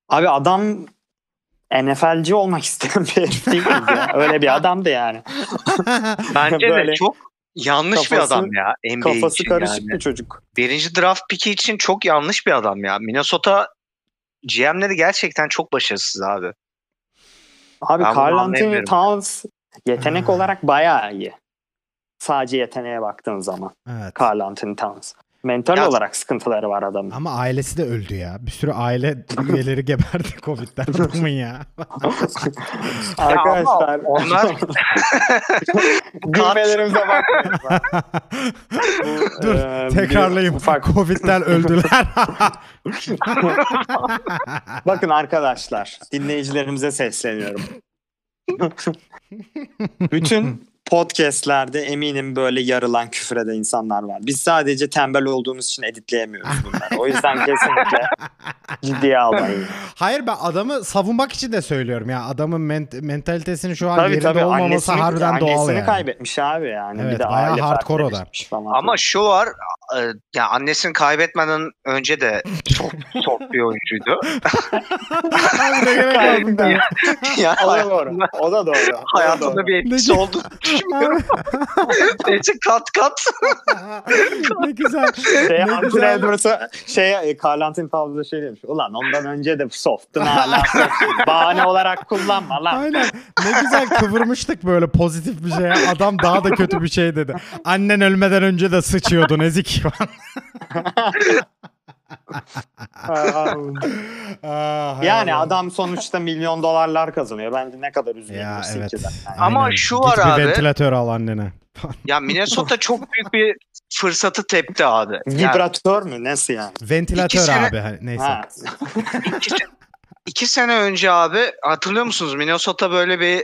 Abi adam NFL'ci olmak isteyen bir herif değil ya? Öyle bir adamdı yani. [laughs] Bence Böyle de çok yanlış bir kafası- adam ya NBA Kafası için karışık yani. bir çocuk. Birinci draft pick'i için çok yanlış bir adam ya. Minnesota GM'leri gerçekten çok başarısız abi. Abi Carl Anthony. Towns yetenek Ha. olarak bayağı iyi. Sadece yeteneğe baktığın zaman evet. Carl Anthony Towns. Mental Ya- olarak sıkıntıları var adamın. Ama ailesi de öldü ya. Bir sürü aile üyeleri geberdi Covid'den. Adamın ya. [laughs] Arkadaşlar onlar [laughs] gülmelerimize bakmayın. [laughs] Dur Ee, tekrarlayayım. ufak- Covid'den öldüler. Bakın arkadaşlar dinleyicilerimize sesleniyorum. Bütün podcastlerde eminim böyle yarılan küfreden insanlar var. Biz sadece tembel olduğumuz için editleyemiyoruz [laughs] bunları. O yüzden kesinlikle ciddiye almayın. Hayır ben adamı savunmak için de söylüyorum ya. Adamın ment- mentalitesinin şu an Tabii yerinde tabii olmaması annesini, harbiden doğal annesini yani. kaybetmiş abi yani. Evet, bir de bayağı aile hardcore o da. ama şu var e, ya annesini kaybetmeden önce de çok [laughs] çok bir oyuncuydu. Abi ne gerek bunda? [laughs] ya o da doğru. O da doğru. Hayatında bir etkisi olduğunu düşünmüyorum. [laughs] Neyse kat kat. [laughs] ne güzel. Şey, ne güzel. Edwards'a şey, Carl Anthony Towns'da şey demiş. Ulan ondan önce de soft'tun hala soft. Bahane olarak kullanma lan. Aynen. Ne güzel kıvırmıştık böyle pozitif bir şeye. Adam daha da kötü bir şey dedi. Annen ölmeden önce de sıçıyordun ezik. [laughs] [laughs] Yani adam sonuçta milyon dolarlar kazanıyor. Bence ne kadar Ya üzülebilirsin evet. ki. Yani. Ama Aynen. şu Git var bir abi. ventilatör al annene. Ya Minnesota [laughs] çok büyük bir fırsatı tepti abi. Yani Vibratör mü? Nasıl yani? Ventilatör İkisine- abi. hani Neyse. Ha. iki, se- iki sene önce abi hatırlıyor musunuz Minnesota böyle bir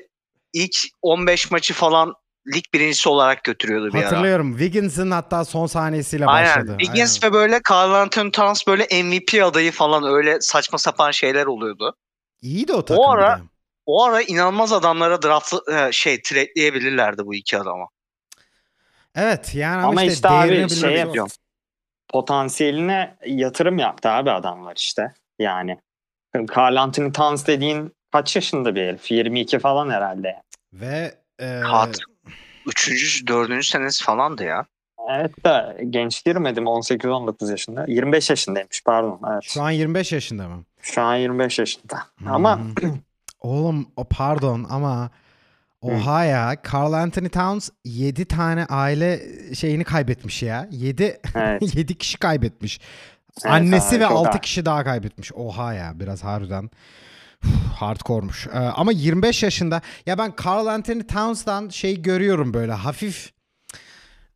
ilk 15 maçı falan lig birincisi olarak götürüyordu bir ara. Hatırlıyorum. Wiggins'in hatta son saniyesiyle Aynen. başladı. Wiggins ve böyle Carl Anthony Towns böyle MVP adayı falan öyle saçma sapan şeyler oluyordu. İyi de o takım. ara- bir de. O ara inanılmaz adamlara draft e, şey trade'leyebilirlerdi bu iki adama. Evet yani ama, Ama işte, işte değerini abi şey yapıyor. Potansiyeline yatırım yaptı abi adamlar işte. Yani Carl Anthony Towns dediğin kaç yaşında bir herif? 22 falan herhalde. Ve e, Kat. Üçüncü, dördüncü senesi falandı ya. Evet de genç girmedim 18-19 yaşında. 25 yaşındaymış pardon. Evet. şu an 25 yaşında mı? Şu an 25 yaşında. Ama Hı. [clears throat] Oğlum o pardon ama oha ya Carl Anthony Towns 7 tane aile şeyini kaybetmiş ya. 7 evet. [laughs] 7 kişi kaybetmiş. Evet Annesi abi, ve çok 6 ağır. kişi daha kaybetmiş. Oha ya biraz harbiden hardcore'muş. Ee, ama 25 yaşında ya ben Carl Anthony Towns'dan şey görüyorum böyle hafif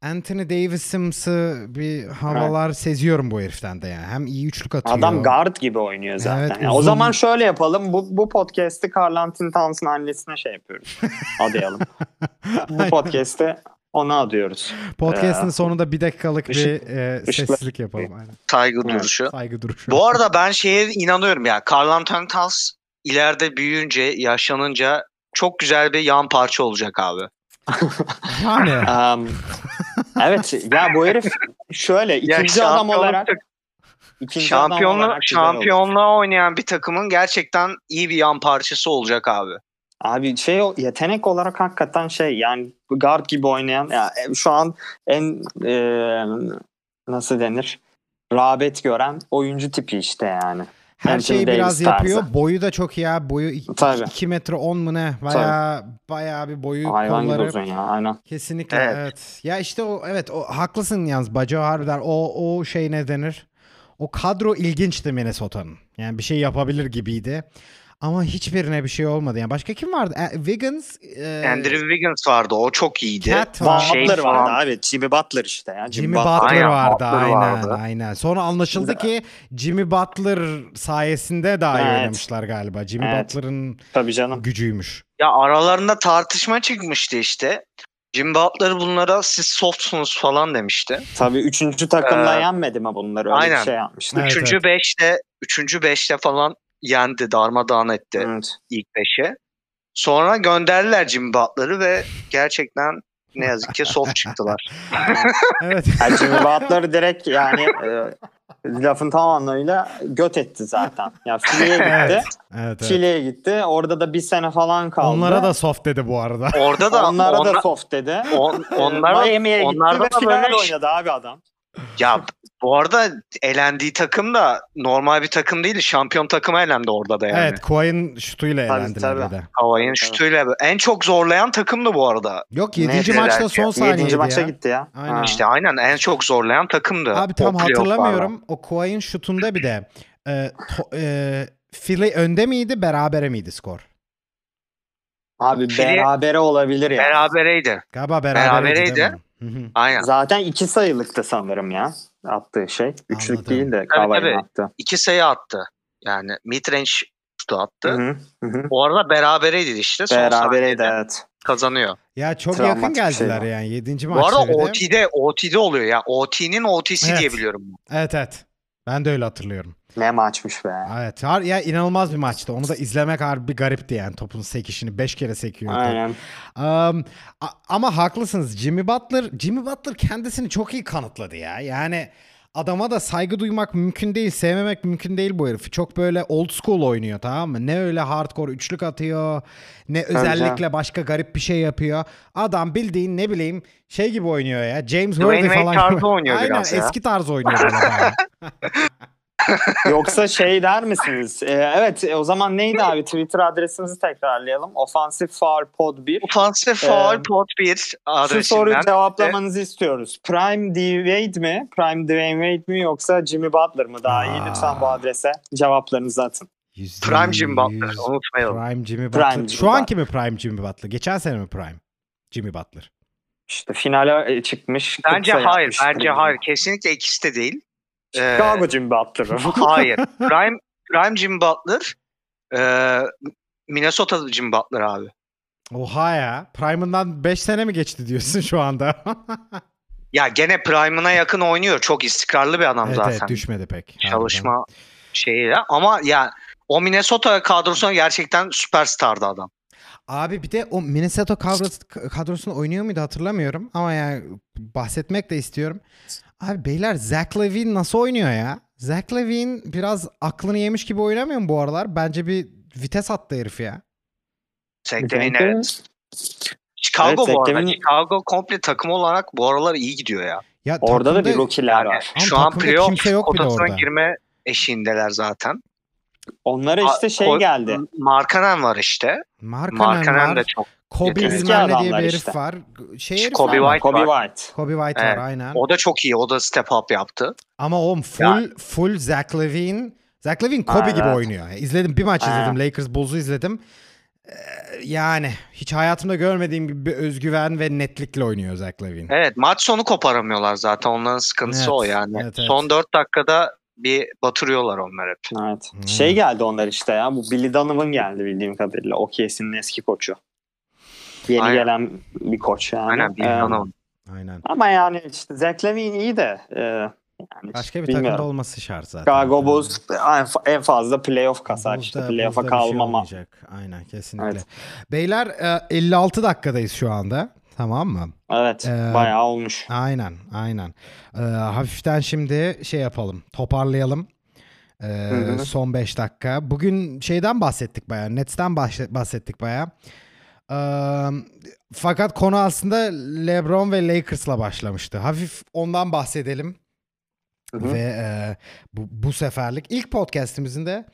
Anthony Davis'ımsı bir havalar seziyorum bu heriften de yani. Hem iyi üçlük atıyor. Adam guard gibi oynuyor zaten. Evet, Yani uzun. O zaman şöyle yapalım. Bu, bu podcast'i Carl Anthony Towns'ın annesine şey yapıyoruz. [laughs] Adayalım. bu podcast'i ona adıyoruz. Podcast'ın Ya. sonunda bir dakikalık bir Işık- e, ışıkla- sessizlik yapalım. Aynen. Saygı Evet. duruşu. Saygı duruşu. Bu arada ben [laughs] şeye inanıyorum ya. Carl Anthony Towns ileride büyüyünce, yaşlanınca çok güzel bir yan parça olacak abi. [laughs] yani Um, evet ya bu herif şöyle Ya ikinci adam olarak ikinci adam olarak olur. şampiyonluğa oynayan bir takımın gerçekten iyi bir yan parçası olacak abi. Abi şey yetenek olarak hakikaten şey yani guard gibi oynayan ya e, şu an en e, nasıl denir rağbet gören oyuncu tipi işte yani. Her Anthony şeyi biraz Davis tarzı. yapıyor. Boyu da çok ya. Boyu Tabii. 2 metre 10 mu ne? Baya baya bir boyu Hayvan gibi kolları. uzun ya aynen. Kesinlikle evet. Evet. Ya işte o evet o haklısın yalnız Baco harbiden o o şey ne denir? O kadro ilginçti Minnesota'nın. Yani bir şey yapabilir gibiydi. Ama hiçbirine bir şey olmadı. Yani başka kim vardı? E, Wiggins, e, Andrew Wiggins vardı. O çok iyiydi. Cat var. Şey Butler falan. vardı abi. Jimmy Butler işte ya. Jimmy Butler. Butler Aynen, vardı Butler aynen vardı. aynen. Sonra anlaşıldı ki Jimmy Butler sayesinde daha iyi Evet. oynamışlar galiba. Jimmy Evet. Butler'ın Tabii canım. gücüymüş. Ya aralarında tartışma çıkmıştı işte. Jim Butler bunlara siz softsunuz falan demişti. Tabii üçüncü takımla Ee, yenmedi mi bunları? Öyle aynen. bir şey yapmıştı. Evet, üçüncü evet. beşte, üçüncü beşte falan yendi, darmadağın etti Evet. ilk beşe. Sonra gönderdiler Jim Butler'ı ve gerçekten ne yazık ki soft çıktılar. [laughs] Evet. [laughs] Yani Jimmy Butler direkt yani e, lafın tam anlamıyla göt etti zaten. Ya File'ye gitti. evet. Evet, evet. File'ye gitti. Orada da bir sene falan kaldı. Onlara da soft dedi bu arada. Orada da Onlara onlar, da soft dedi. on, onlar da, Miami'ye gitti onlarda ve da finalde böyle oynadı abi adam. Ya bu arada elendiği takım da normal bir takım değil. Şampiyon takıma elendi orada da yani. Evet Kawhi'nin şutuyla Tabii, elendiler tabii. Tabii. şutuyla. En çok zorlayan takımdı bu arada. Yok Net 7. maçta son ya. saniyeydi 7. maça ya. gitti ya. Aynen. Ha. İşte aynen en çok zorlayan takımdı. Abi o tam playoff'larda. hatırlamıyorum. O Kawhi'nin şutunda bir de e, to, e, Philly önde miydi berabere miydi skor? Abi Fili- berabere olabilir ya. Berabereydi. Galiba berabereydi. Berabereydi. Hı hı. Aynen. Zaten iki sayılıktı sanırım ya attığı şey. Üçlük Anladım. değil de. Kavai'nin attığı. İki sayı attı. Yani midrange şutu attı. Hı hı. Bu arada berabereydi işte. Son Berabereydi evet. kazanıyor. Ya çok Travmatik yakın şey geldiler bu. yani 7. Bu arada maçta bir de. OT'de OT'de oluyor ya. OT'nin OT'si Evet. diye biliyorum. Evet evet. Ben de öyle hatırlıyorum. Ne maçmış be. Evet. har- Ya inanılmaz bir maçtı. Onu da izlemek harbi garipti yani topun sekişini 5 kere sekiyor. top. Aynen. Um, ama haklısınız. Jimmy Butler, Jimmy Butler kendisini çok iyi kanıtladı ya. Yani adama da saygı duymak mümkün değil, sevmemek mümkün değil bu herifi. Çok böyle old school oynuyor tamam mı? Ne öyle hardcore üçlük atıyor, ne özellikle başka garip bir şey yapıyor. Adam bildiğin ne bileyim şey gibi oynuyor ya. James Wade falan. tarzı oynuyor Aynen biraz ya. eski tarz oynuyor. [laughs] Yoksa şey der misiniz? Ee, evet e, o zaman neydi abi? Twitter adresimizi tekrarlayalım. Offensive Foul Pod 1. Offensive foul Ee, pot 1 Şu adresinden. soruyu cevaplamanızı istiyoruz. Prime D. Wade mi? Prime Dwayne Wade mi yoksa Jimmy Butler mı daha iyi? Aa. Lütfen bu adrese cevaplarınızı atın. Prime Jimmy Butler unutmayalım. Prime Jimmy Prime Butler. Jimmy Şu anki mi Prime Jimmy Butler? Geçen sene mi Prime Jimmy Butler? İşte finale e, çıkmış. Bence hayır. Bence hayır. Kesinlikle ikisi de değil. Ee, Chicago Jimmy Butler. [laughs] hayır. Prime, Prime Jimmy Butler e, Minnesota Jimmy Butler abi. Oha ya. Prime'ından 5 sene mi geçti diyorsun şu anda? [laughs] Ya gene Prime'ına yakın oynuyor. Çok istikrarlı bir adam evet, zaten. evet düşmedi pek. Çalışma şeyiyle. Ama ya o Minnesota kadrosuna gerçekten süperstardı adam. Abi bir de o Minnesota kadrosu, kadrosunda oynuyor muydu hatırlamıyorum. Ama yani bahsetmek de istiyorum. Abi beyler Zach Levine nasıl oynuyor ya? Zach Levine biraz aklını yemiş gibi oynamıyor mu bu aralar? Bence bir vites attı herif ya. Sekterin evet. Chicago Evet, bu arada. Chicago komple takım olarak bu aralar iyi gidiyor ya. Ya Orada da bir rookie'ler Yani var. Ama şu an playoff orada. girme eşiğindeler zaten. Onlara işte şey Ko- geldi. Markanen var işte. Markkanen Markanen var. de çok. Kobe yetenekli bilmem ne diye adamlar bir herif işte. var. Şey herif Kobe var. White Kobe var. White. Kobe White Evet. var aynen. O da çok iyi. O da step up yaptı. Ama oğlum full full Zach Levine. Zach Levine Kobe Aynen. gibi oynuyor. İzledim bir maç Aynen. izledim. Lakers Bulls'u izledim. Ee, yani hiç hayatımda görmediğim gibi bir özgüven ve netlikle oynuyor Zach Levine. Evet maç sonu koparamıyorlar zaten. Onların sıkıntısı Evet, o yani. evet, evet. Son 4 dakikada bir batırıyorlar onlar hep. Evet. Hmm. Şey geldi onlar işte ya. Bu Billy Donovan geldi bildiğim kadarıyla. OKC'nin eski koçu. Yeni Aynen. gelen bir koç yani. Aynen bir Ee. Aynen. Ama yani işte Zach Levine iyi de e, yani Başka bir bilmiyorum. takımda olması şart zaten. Chicago Bulls en fa- en fazla playoff kasar Bulls işte. Playoff'a şey kalmama. olmayacak. Aynen kesinlikle. Evet. Beyler e, 56 dakikadayız şu anda. Tamam mı? Evet. Ee, bayağı olmuş. Aynen, aynen. Ee, hafiften şimdi şey yapalım, toparlayalım. Ee, hı. son 5 dakika. Bugün şeyden bahsettik bayağı, Nets'ten bahs- bahsettik bayağı. Ee, fakat konu aslında LeBron ve Lakers'la başlamıştı. Hafif ondan bahsedelim. Hı hı. Ve e, bu, bu seferlik ilk podcast'imizin de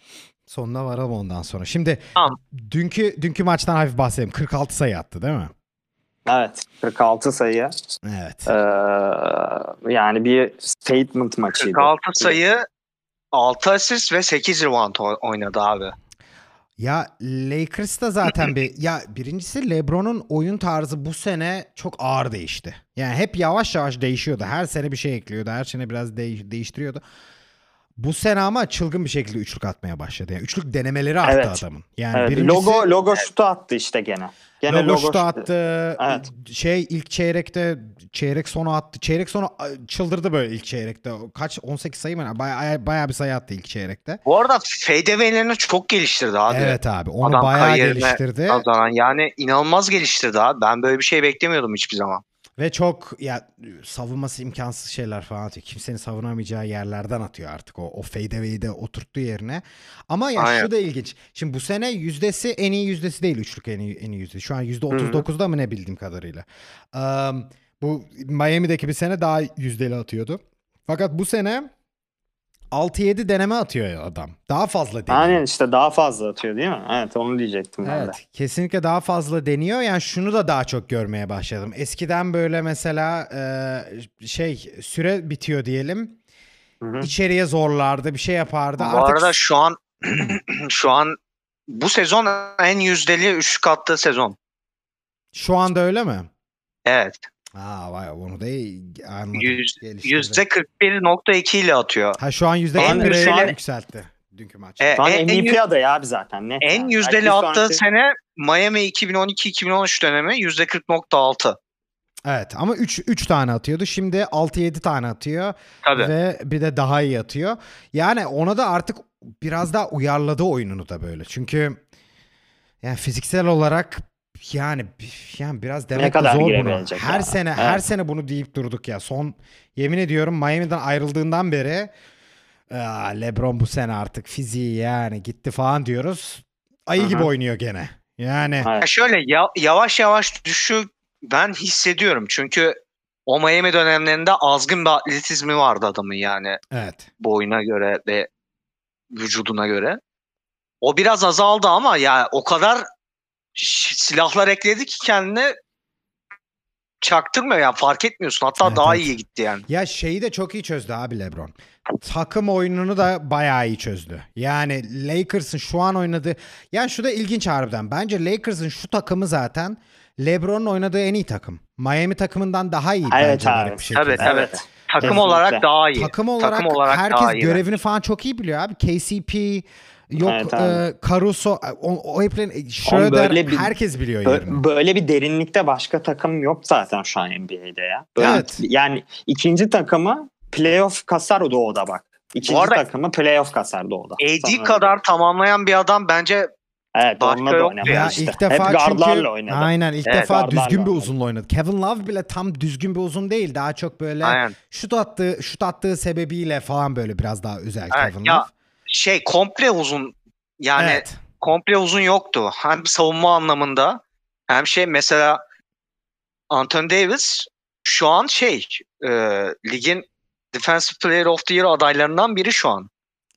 sonuna varalım ondan sonra. Şimdi Tamam. dünkü dünkü maçtan hafif bahsedelim. 46 sayı attı değil mi? Evet. 46 sayı. Evet. Ee, yani bir statement maçıydı. 46 sayı 6 asist ve 8 rebound oynadı abi. Ya Lakers'ta zaten bir ya birincisi LeBron'un oyun tarzı bu sene çok ağır değişti. Yani hep yavaş yavaş değişiyordu. Her sene bir şey ekliyordu. Her sene biraz değiş- değiştiriyordu. Bu sene ama çılgın bir şekilde üçlük atmaya başladı. Yani üçlük denemeleri arttı Evet. adamın. Yani Evet, birincisi logo logo şutu attı işte gene. Gene logo şutu şutu- attı. Evet. Şey ilk çeyrekte çeyrek sonu attı. Çeyrek sonu çıldırdı böyle ilk çeyrekte. Kaç 18 sayı mı? Bayağı, bayağı bir sayı attı ilk çeyrekte. Bu arada fadeaway'lerini çok geliştirdi abi. Evet abi. Onu Adam bayağı geliştirdi. Kazanan. Yani inanılmaz geliştirdi abi. Ben böyle bir şey beklemiyordum hiçbir zaman. Ve çok ya savunması imkansız şeyler falan atıyor. Kimsenin savunamayacağı yerlerden atıyor artık o, o fadeaway'i de oturttuğu yerine. Ama ya Aynen. şu da ilginç. Şimdi bu sene yüzdesi en iyi yüzdesi değil üçlük en iyi, en iyi yüzdesi. Şu an yüzde 39'da mı ne bildiğim kadarıyla. Um, bu Miami'deki bir sene daha yüzdeli atıyordu. Fakat bu sene 6-7 deneme atıyor ya adam. Daha fazla deniyor. Aynen işte daha fazla atıyor değil mi? Evet onu diyecektim ben de. Evet, kesinlikle daha fazla deniyor. Yani şunu da daha çok görmeye başladım. Eskiden böyle mesela e, şey süre bitiyor diyelim. Hı hı. İçeriye zorlardı, bir şey yapardı. Bu Artık arada şu an [clears throat] şu an bu sezon en yüzdeli üçlük attığı sezon. şu anda öyle mi? Evet. Aa vay onu da iyi anladım. Yüz- geliştirdi. Yüzde 41.2 ile atıyor. Ha şu an yüzde En- 41'e şu an- yükseltti dünkü maç. E, Şu an en, MVP adayı abi zaten. Net en yani. yüzdeli attığı sonraki- sene Miami 2012-2013 dönemi yüzde 40.6. Evet ama 3 3 tane atıyordu. Şimdi 6-7 tane atıyor Tabii. ve bir de daha iyi atıyor. Yani ona da artık biraz daha uyarladı oyununu da böyle. Çünkü yani fiziksel olarak yani yani biraz demek de kadar zor bunu. girebilecek Her ya? sene Evet. her sene bunu deyip durduk ya. Son yemin ediyorum Miami'den ayrıldığından beri "Aa, LeBron bu sene artık fiziği yani gitti falan diyoruz. Ayı Hı gibi hı. oynuyor gene. Yani Evet. Şöyle ya- yavaş yavaş düşü ben hissediyorum. Çünkü o Miami dönemlerinde azgın bir atletizmi vardı adamın yani evet. boyuna göre ve vücuduna göre. O biraz azaldı ama ya o kadar silahlar ekledi ki kendine çaktırmıyor ya fark etmiyorsun. Hatta Evet, daha evet. iyi gitti yani. Ya şeyi de çok iyi çözdü abi LeBron. Takım oyununu da bayağı iyi çözdü. Yani Lakers'ın şu an oynadığı... Yani şu da ilginç harbiden. Bence Lakers'ın şu takımı zaten LeBron'un oynadığı en iyi takım. Miami takımından daha iyi Evet bence abi. bir şekilde. Tabii. Evet. Takım Kesinlikle. olarak daha iyi. Takım olarak, Takım olarak herkes iyi görevini falan çok iyi biliyor abi. KCP, yok Evet e, Caruso, o, o heplerin Schroeder böyle bir- herkes biliyor Bö- yerini. Böyle bir derinlikte başka takım yok zaten şu an NBA'de ya. Böyle, Evet. Yani ikinci takımı playoff kasar o doğuda bak. İkinci Bu arada- takımı playoff kasar doğuda. AD kadar tamamlayan bir adam bence Evet başka onunla da oynamadı Ya işte. ilk defa Hep çünkü gardlarla oynadı. aynen ilk Evet, defa düzgün bir uzunla oynadı. Kevin Love bile tam düzgün bir uzun değil. Daha çok böyle aynen. şut attığı şut attığı sebebiyle falan böyle biraz daha özel Evet, Kevin ya Love. Şey komple uzun yani evet. komple uzun yoktu. Hem savunma anlamında hem şey mesela Anthony Davis şu an şey e, ligin Defensive Player of the Year adaylarından biri şu an.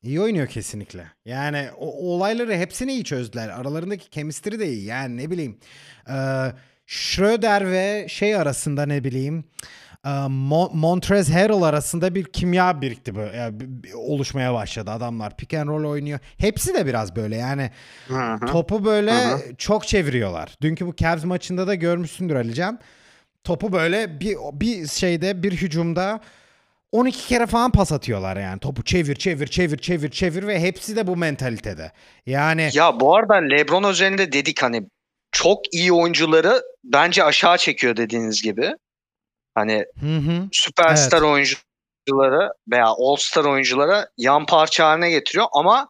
İyi oynuyor kesinlikle. Yani o, o olayları hepsini iyi çözdüler. Aralarındaki chemistry de iyi. Yani ne bileyim. Ee, Schroeder ve şey arasında ne bileyim. E, Mo- Montrezl Harrell arasında bir kimya birikti böyle. Yani oluşmaya başladı adamlar. Pick and roll oynuyor. Hepsi de biraz böyle yani Hı hı. topu böyle Hı hı. çok çeviriyorlar. Dünkü bu Cavs maçında da görmüşsündür Alican. Topu böyle bir bir şeyde bir hücumda 12 kere falan pas atıyorlar yani. Topu çevir çevir çevir çevir çevir ve hepsi de bu mentalitede. Yani Ya bu arada LeBron özelinde dedik hani çok iyi oyuncuları bence aşağı çekiyor dediğiniz gibi. Hani hı hı. süperstar oyuncuları veya all-star oyuncuları yan parça haline getiriyor ama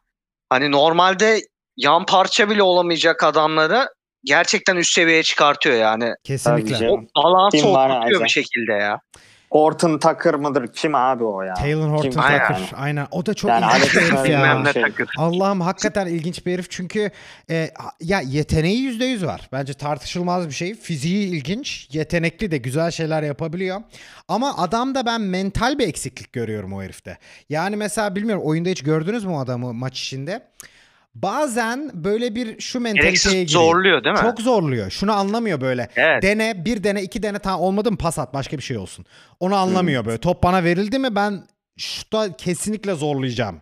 hani normalde yan parça bile olamayacak adamları gerçekten üst seviyeye çıkartıyor yani. Kesinlikle. O var oturtuyor bir şekilde ya. Horton Tucker mıdır? Kim abi o ya? Taylor Horton Kim? Tucker. Aynen. Aynen. O da çok Yani ilginç bir herif ya. Şey. Allah'ım hakikaten ilginç bir herif çünkü e, ya yeteneği yüzde yüz var. Bence tartışılmaz bir şey. Fiziği ilginç, yetenekli de güzel şeyler yapabiliyor. Ama adamda ben mental bir eksiklik görüyorum o herifte. Yani mesela bilmiyorum oyunda hiç gördünüz mü o adamı maç içinde? Bazen böyle bir şu mentaliteye Gereksiz giriyor. zorluyor değil mi? Çok zorluyor. Şunu anlamıyor böyle. Evet. Dene, bir dene, iki dene tamam olmadı mı pas at başka bir şey olsun. Onu anlamıyor böyle. Top bana verildi mi ben şuta kesinlikle zorlayacağım.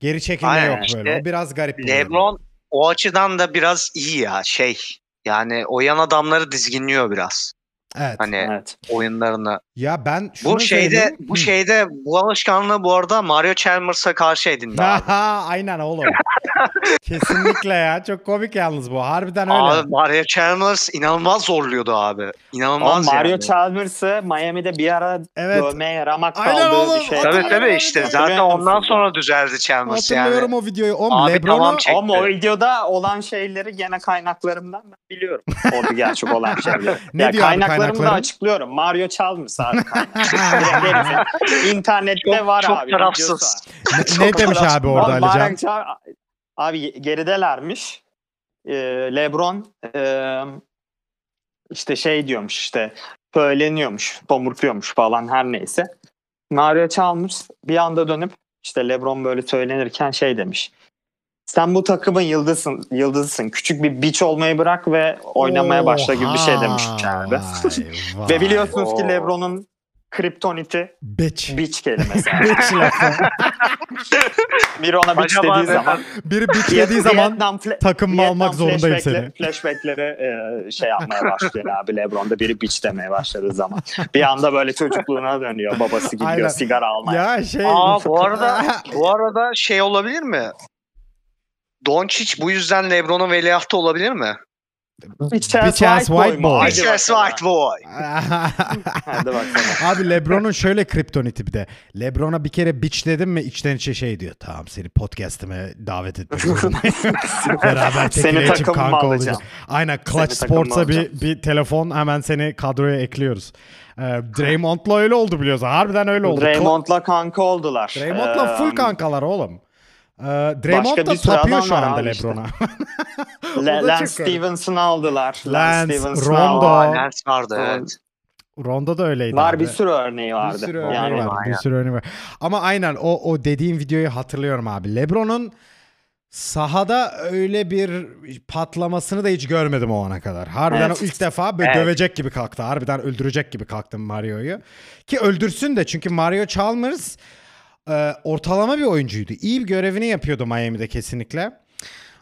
Geri çekilme Aynen yok böyle. işte O biraz garip. LeBron o açıdan da biraz iyi ya şey. Yani o yan adamları dizginliyor biraz. Evet. Hani Evet. oyunlarını. Ya ben şunu Bu şeyde söyleyeyim. bu şeyde bu alışkanlığı bu arada Mario Chalmers'a karşı edindi [laughs] abi. Aha, aynen oğlum. [laughs] Kesinlikle ya. Çok komik yalnız bu. Harbiden öyle. Abi Mario Chalmers inanılmaz zorluyordu abi. O İnanılmaz Mario yani. Chalmers'ı Miami'de bir ara Evet. dövmeye ramak Aynen kaldığı oğlum, bir şey. Tabii Hatırlıyorum tabii abi işte zaten ondan sonra düzeldi Chalmers Hatırlıyorum yani. o videoyu. Oğlum Abi Lebron'u tamam çek- Ama o videoda olan şeyleri gene kaynaklarımdan ben biliyorum. [laughs] Orada gerçek olan şeyleri. Ne ya diyor abi kaynaklarımı da açıklıyorum. Mario Chalmers [laughs] abi. İnternette Çok- var çok abi. tarafsız. [laughs] ne, ne demiş abi orada? Mario Chal- Abi geridelermiş. Ee, Lebron e, işte şey diyormuş işte söyleniyormuş, tomurtuyormuş falan her neyse. Mario Chalmers bir anda dönüp işte LeBron böyle söylenirken şey demiş. Sen bu takımın yıldızısın, yıldızısın. Küçük bir biç olmayı bırak ve oynamaya başla gibi bir şey demiş abi. [laughs] Ve biliyorsunuz ki Oo. LeBron'un kriptoniti Bitch. biç kelimesi. [laughs] Bitch lafı. [laughs] Biri ona biç Acaba dediği zaman Biri bitch dediği zaman takım mı almak zorundayım seni. Flashback'leri e, şey yapmaya başlıyor abi Lebron'da biri biç demeye başladığı zaman. Bir anda böyle çocukluğuna dönüyor. Babası gidiyor Aynen. sigara almaya. Ya şey. Aa bu arada bu arada şey olabilir mi? Doncic bu yüzden LeBron'un veliahtı olabilir mi? Bitch ass Bitch ass white boy white Bitch ass bakalım. white boy. [laughs] Hadi bakalım. Abi LeBron'un şöyle kriptoniti bir de. LeBron'a bir kere bitch dedim mi içten içe şey diyor. Tamam seni podcast'ime davet zorundayım. [laughs] Beraber Seni takımıma kanka alacağım. olacağız. Aynen Clutch Seni Sports'a bir, bir telefon hemen seni kadroya ekliyoruz. Ee, Draymond'la öyle oldu biliyorsun. Harbiden öyle oldu. Draymond'la kanka oldular. Draymond'la Ee, full kankalar oğlum. Ee, Draymond Başka da tapıyor şu anda abi işte. LeBron'a. [laughs] Le- Lance. Stevenson'ı aldılar. Lance, Stevenson'ı Rondo. Lance vardı evet. Ronda da öyleydi Var abi. bir sürü örneği vardı. Bir sürü örneği yani var. Bir sürü örneği var. Ama aynen o o dediğim videoyu hatırlıyorum abi. LeBron'un sahada öyle bir patlamasını da hiç görmedim o ana kadar. Harbiden Evet. o ilk defa böyle Evet. dövecek gibi kalktı. Harbiden öldürecek gibi kalktı Mario'yu. Ki öldürsün de çünkü Mario Chalmers e, ortalama bir oyuncuydu. İyi bir görevini yapıyordu Miami'de kesinlikle.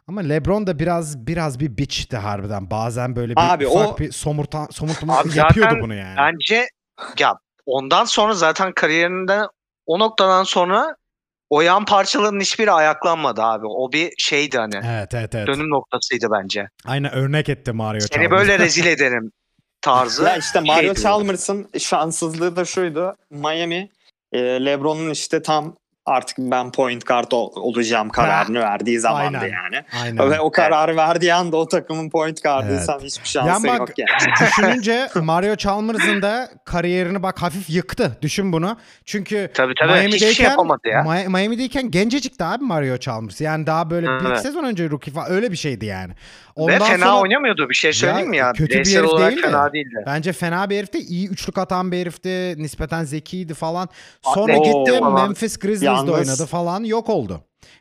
Ama LeBron da biraz biraz bir bitch'ti harbiden. Bazen böyle bir Abi ufak o- bir somurtan somurtma Abi yapıyordu zaten bunu yani. Bence ya ondan sonra zaten kariyerinde o noktadan sonra o yan parçaların hiçbiri ayaklanmadı abi. O bir şeydi hani. Evet evet evet. Dönüm noktasıydı bence. Aynen örnek etti Mario Seni böyle rezil ederim [laughs] tarzı. Ya işte Mario şeydi. Chalmers'ın şanssızlığı da şuydu. Miami e, LeBron'un işte tam artık ben point guard ol- olacağım kararını verdiği zamandı Aynen. yani. Aynen. Ve o kararı verdiği anda o takımın point guardıysan hiçbir şansın Yani bak yok yani. düşününce Mario Chalmers'ın da kariyerini bak hafif yıktı. Düşün bunu. Çünkü Tabii tabii şey Miami'deyken yapamadı ya. Mi- Miami'deyken gencecikti abi Mario Chalmers. Yani daha böyle bir Evet. sezon önce rookie falan öyle bir şeydi yani. Ve Ondan fena sonra oynamıyordu bir şey söyleyeyim mi ya? kötü bir herif olarak değildi. fena değildi. Bence fena bir herifti. iyi üçlük atan bir herifti. Nispeten zekiydi falan. Sonra Atletikti gitti falan. Memphis Grizzlies'de Yalnız- oynadı falan. Yok oldu.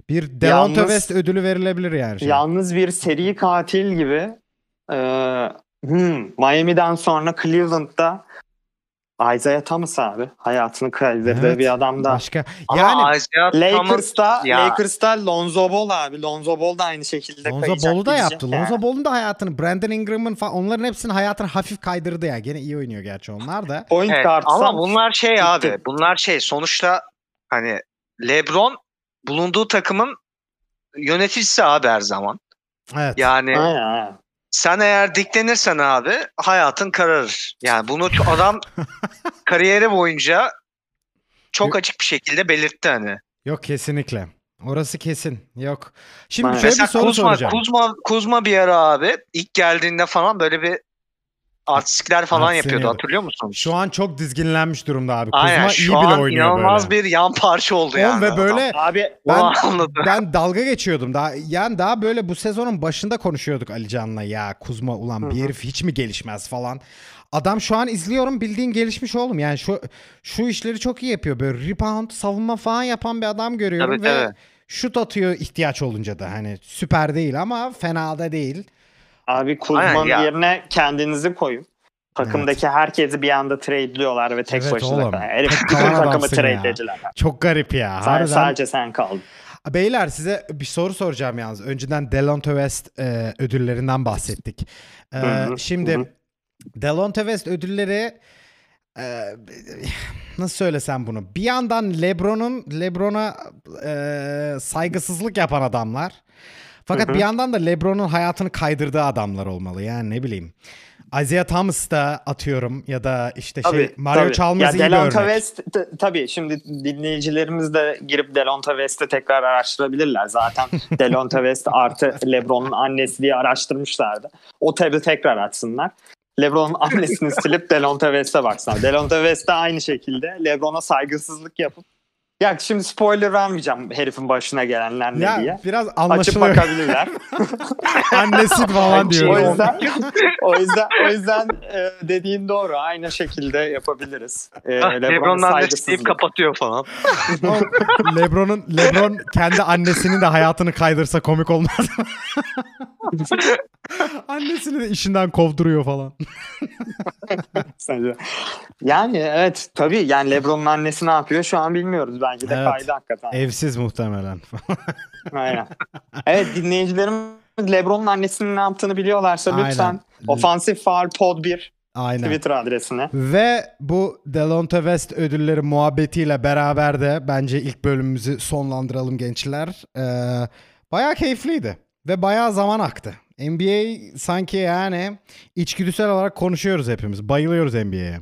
Bir Yalnız- West ödülü verilebilir yani. Şey. Yalnız bir seri katil gibi e, hmm, Miami'den sonra Cleveland'da Isaiah Thomas abi hayatını kaydırdığı Evet. bir adam da. Başka. Yani Isaiah Lakers'ta, ya. Lakers'ta Lonzo Ball abi. Lonzo Ball da aynı şekilde Lonzo kayacak Ball'u da yaptı. yani. Lonzo Ball'un da hayatını, Brandon Ingram'ın falan onların hepsinin hayatını hafif kaydırdı ya. Gene iyi oynuyor gerçi onlar da. Point Evet, guardsan ama bunlar şey gitti. abi. Bunlar şey sonuçta hani LeBron bulunduğu takımın yöneticisi abi her zaman. Evet. Yani Aynen, aynen. Sen eğer diklenirsen abi hayatın kararır. Yani bunu adam [laughs] kariyeri boyunca çok açık bir şekilde belirtti hani. Yok kesinlikle. Orası kesin. Yok. Şimdi Ben- şöyle Mesela bir soru Kuzma, soracağım. Kuzma, Kuzma bir ara abi ilk geldiğinde falan böyle bir artistlikler falan Artistliğini yapıyordu yapıyor. hatırlıyor musun? Şu an çok dizginlenmiş durumda abi. Kuzma Aynen iyi şu bile an oynuyor inanılmaz böyle. bir yan parça oldu Oğlum yani. ve adam. böyle Abi ben Onu anladım. ben dalga geçiyordum. Daha yani daha böyle bu sezonun başında konuşuyorduk Ali Can'la ya Kuzma ulan bir herif hiç mi gelişmez falan. Adam şu an izliyorum bildiğin gelişmiş oğlum. Yani şu şu işleri çok iyi yapıyor. Böyle rebound, savunma falan yapan bir adam görüyorum Tabii, ve tabii. şut atıyor ihtiyaç olunca da. Hani süper değil ama fena da değil. Abi ya. yerine kendinizi koyun. Takımdaki herkesi bir anda trade'liyorlar ve tek Evet başına oğlum. kalıyor. Herif bütün [laughs] kalan takımı trade'lediler. Çok garip ya. Sen, Harbiden. sadece sen kaldın. Beyler size bir soru soracağım yalnız. Önceden Delonte West e, ödüllerinden bahsettik. E, Hı hı, şimdi hı. Delonte West ödülleri e, nasıl söylesem bunu? Bir yandan LeBron'un LeBron'a e, saygısızlık yapan adamlar. Fakat bir yandan da LeBron'un hayatını kaydırdığı adamlar olmalı. Yani ne bileyim. Isaiah Thomas da atıyorum ya da işte şey Mario tabii. Chalmers ya iyi bir Delonte örnek. West tabii şimdi dinleyicilerimiz de girip Delonte West'i tekrar araştırabilirler. Zaten [laughs] Delonte West artı LeBron'un annesi diye araştırmışlardı. O tabi tekrar açsınlar. LeBron'un annesini silip Delonte West'e baksınlar. Delonte West de aynı şekilde LeBron'a saygısızlık yapıp Ya şimdi spoiler vermeyeceğim herifin başına gelenler ne Ya diye. biraz Açıp anlaşılıyor. bakabilirler. [laughs] Annesi falan o diyor. yüzden o yüzden o yüzden e, dediğin doğru. Aynı şekilde yapabiliriz. E, Lebron'un annesi deyip kapatıyor falan. [laughs] Lebron'un Lebron kendi annesinin de hayatını kaydırsa komik olmaz mı? [laughs] Annesini de işinden kovduruyor falan. Sence? Yani evet tabii yani LeBron'un annesi ne yapıyor şu an bilmiyoruz. Belki de Evet. kaydı hakikaten. Evsiz muhtemelen. [laughs] Aynen. Evet dinleyicilerimiz LeBron'un annesinin ne yaptığını biliyorlarsa Aynen. lütfen Offensive Foul Pod 1 Aynen. Twitter adresine. Ve bu Delonte West ödülleri muhabbetiyle beraber de bence ilk bölümümüzü sonlandıralım gençler. Ee, bayağı keyifliydi ve bayağı zaman aktı. NBA sanki yani içgüdüsel olarak konuşuyoruz hepimiz. Bayılıyoruz NBA'ye.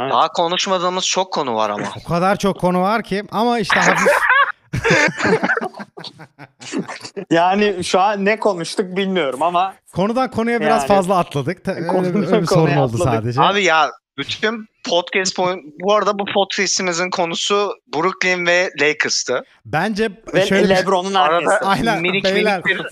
Evet. Daha konuşmadığımız çok konu var ama. [laughs] O kadar çok konu var ki ama işte hafif [laughs] Yani şu an ne konuştuk bilmiyorum ama konudan konuya biraz Yani- fazla atladık. Ta- Öyle, öyle bir sorun oldu atladık. sadece. Abi ya bütün podcast point bu arada bu podcast'imizin konusu Brooklyn ve Lakers'tı. Bence ve şöyle bir- LeBron'un Arada. Aynen, minik beyler. minik bir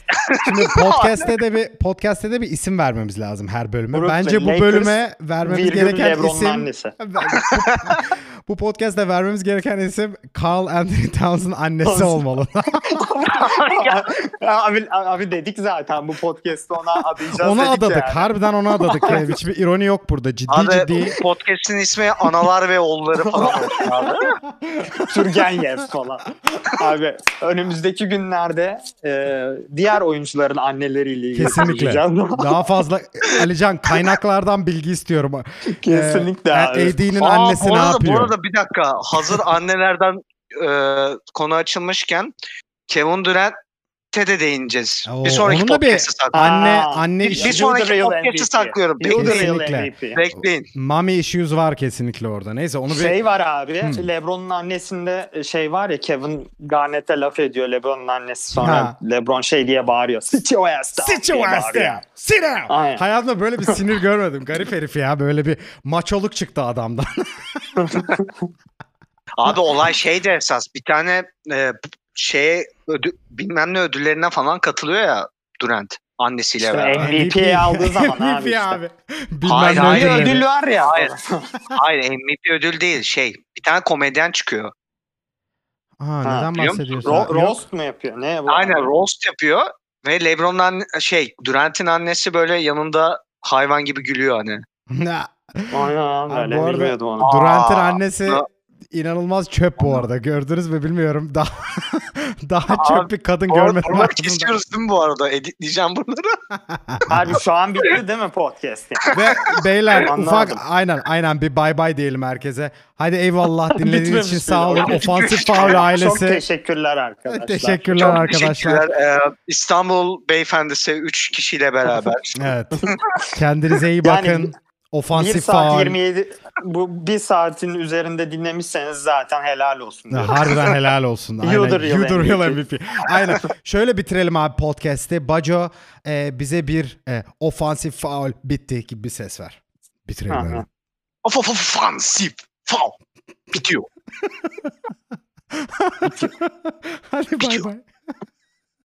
Şimdi podcast'te de bir podcast'te de bir isim vermemiz lazım her bölüme. Brooklyn, Bence bu Lakers, bölüme vermemiz gereken LeBron'un isim annesi. [laughs] [laughs] bu podcast'te vermemiz gereken isim Carl Anthony Towns'ın annesi olmalı. [laughs] abi, abi dedik zaten bu podcast'ı ona adayacağız ona dedik adadık. yani. Harbiden ona adadık. Yani [laughs] hiçbir ironi yok burada. Ciddi Abi ciddi. podcast'in ismi Analar ve Oğulları falan olsun abi. [laughs] Turgenev falan. Abi önümüzdeki günlerde e, diğer oyuncuların anneleriyle ilgili Kesinlikle. Daha fazla Alican kaynaklardan bilgi istiyorum. Kesinlikle Ee, abi. AD'nin annesi ne arada, yapıyor? Arada bir dakika. Hazır annelerden e, konu açılmışken Kevin Durant'e de değineceğiz. Oo, bir sonraki podcast'ı saklıyorum. Anne anne bir- bir sonraki podcast'ı saklıyorum. Kesinlikle. Bekleyin. mommy issues var kesinlikle orada. Neyse onu bir Şey var abi, Hmm. LeBron'un annesinde şey var ya Kevin Garnett'e laf ediyor LeBron'un annesi sonra Ha. LeBron şey diye bağırıyor. Sit your ass down. Sit your ass down. Sit down. Aynen. Hayatımda böyle bir [laughs] sinir görmedim. Garip herif ya. Böyle bir maçoluk çıktı adamdan. [laughs] Abi olay şey de esas. Bir tane e, şeye ödü, bilmem ne ödüllerine falan katılıyor ya Durant annesiyle İşte beraber. MVP aldığı zaman abi MVP işte. abi. Bilmem Hayır, hayır, ödül var ya. Hayır. Hayır MVP ödül değil şey. Bir tane komedyen çıkıyor. Aa, Ha, neden bahsediyorsun? Ro- roast mu yapıyor? Ne bu? Aynen roast yapıyor ve LeBron'un anne- şey Durant'in annesi böyle yanında hayvan gibi gülüyor hani. Ha, [laughs] Aynen Abi bu arada-. Durant'in Aa, annesi ya. İnanılmaz çöp bu arada. Gördünüz mü bilmiyorum. Daha [laughs] daha Abi, çöp bir kadın görmedim. Oraları hayatımda. kesiyoruz değil mi bu arada? Editleyeceğim bunları. [laughs] Abi şu an bitti değil mi podcast? Ve beyler Anlamadım. ufak aynen aynen bir bay bay diyelim herkese. Hadi eyvallah [laughs] dinlediğiniz için Bitmemiş sağ olun. Ofansif Çok ailesi. teşekkürler arkadaşlar. Teşekkürler Çok arkadaşlar. teşekkürler. Ee, İstanbul beyefendisi 3 kişiyle beraber. Evet. Kendinize iyi Yani bakın. 1 Ofansif saat faul. 27 bu 1 saatin üzerinde dinlemişseniz zaten helal olsun. Ya. Harbiden [laughs] helal olsun. Aynen. You the real You the real MVP. MVP. Aynen. Şöyle bitirelim abi podcast'i. Baco e, bize bir e, ofansif faul bitti gibi bir ses ver. Bitirelim öyle. Of of of fansip. Faul. [laughs] Bitiyor. Hadi bay bay.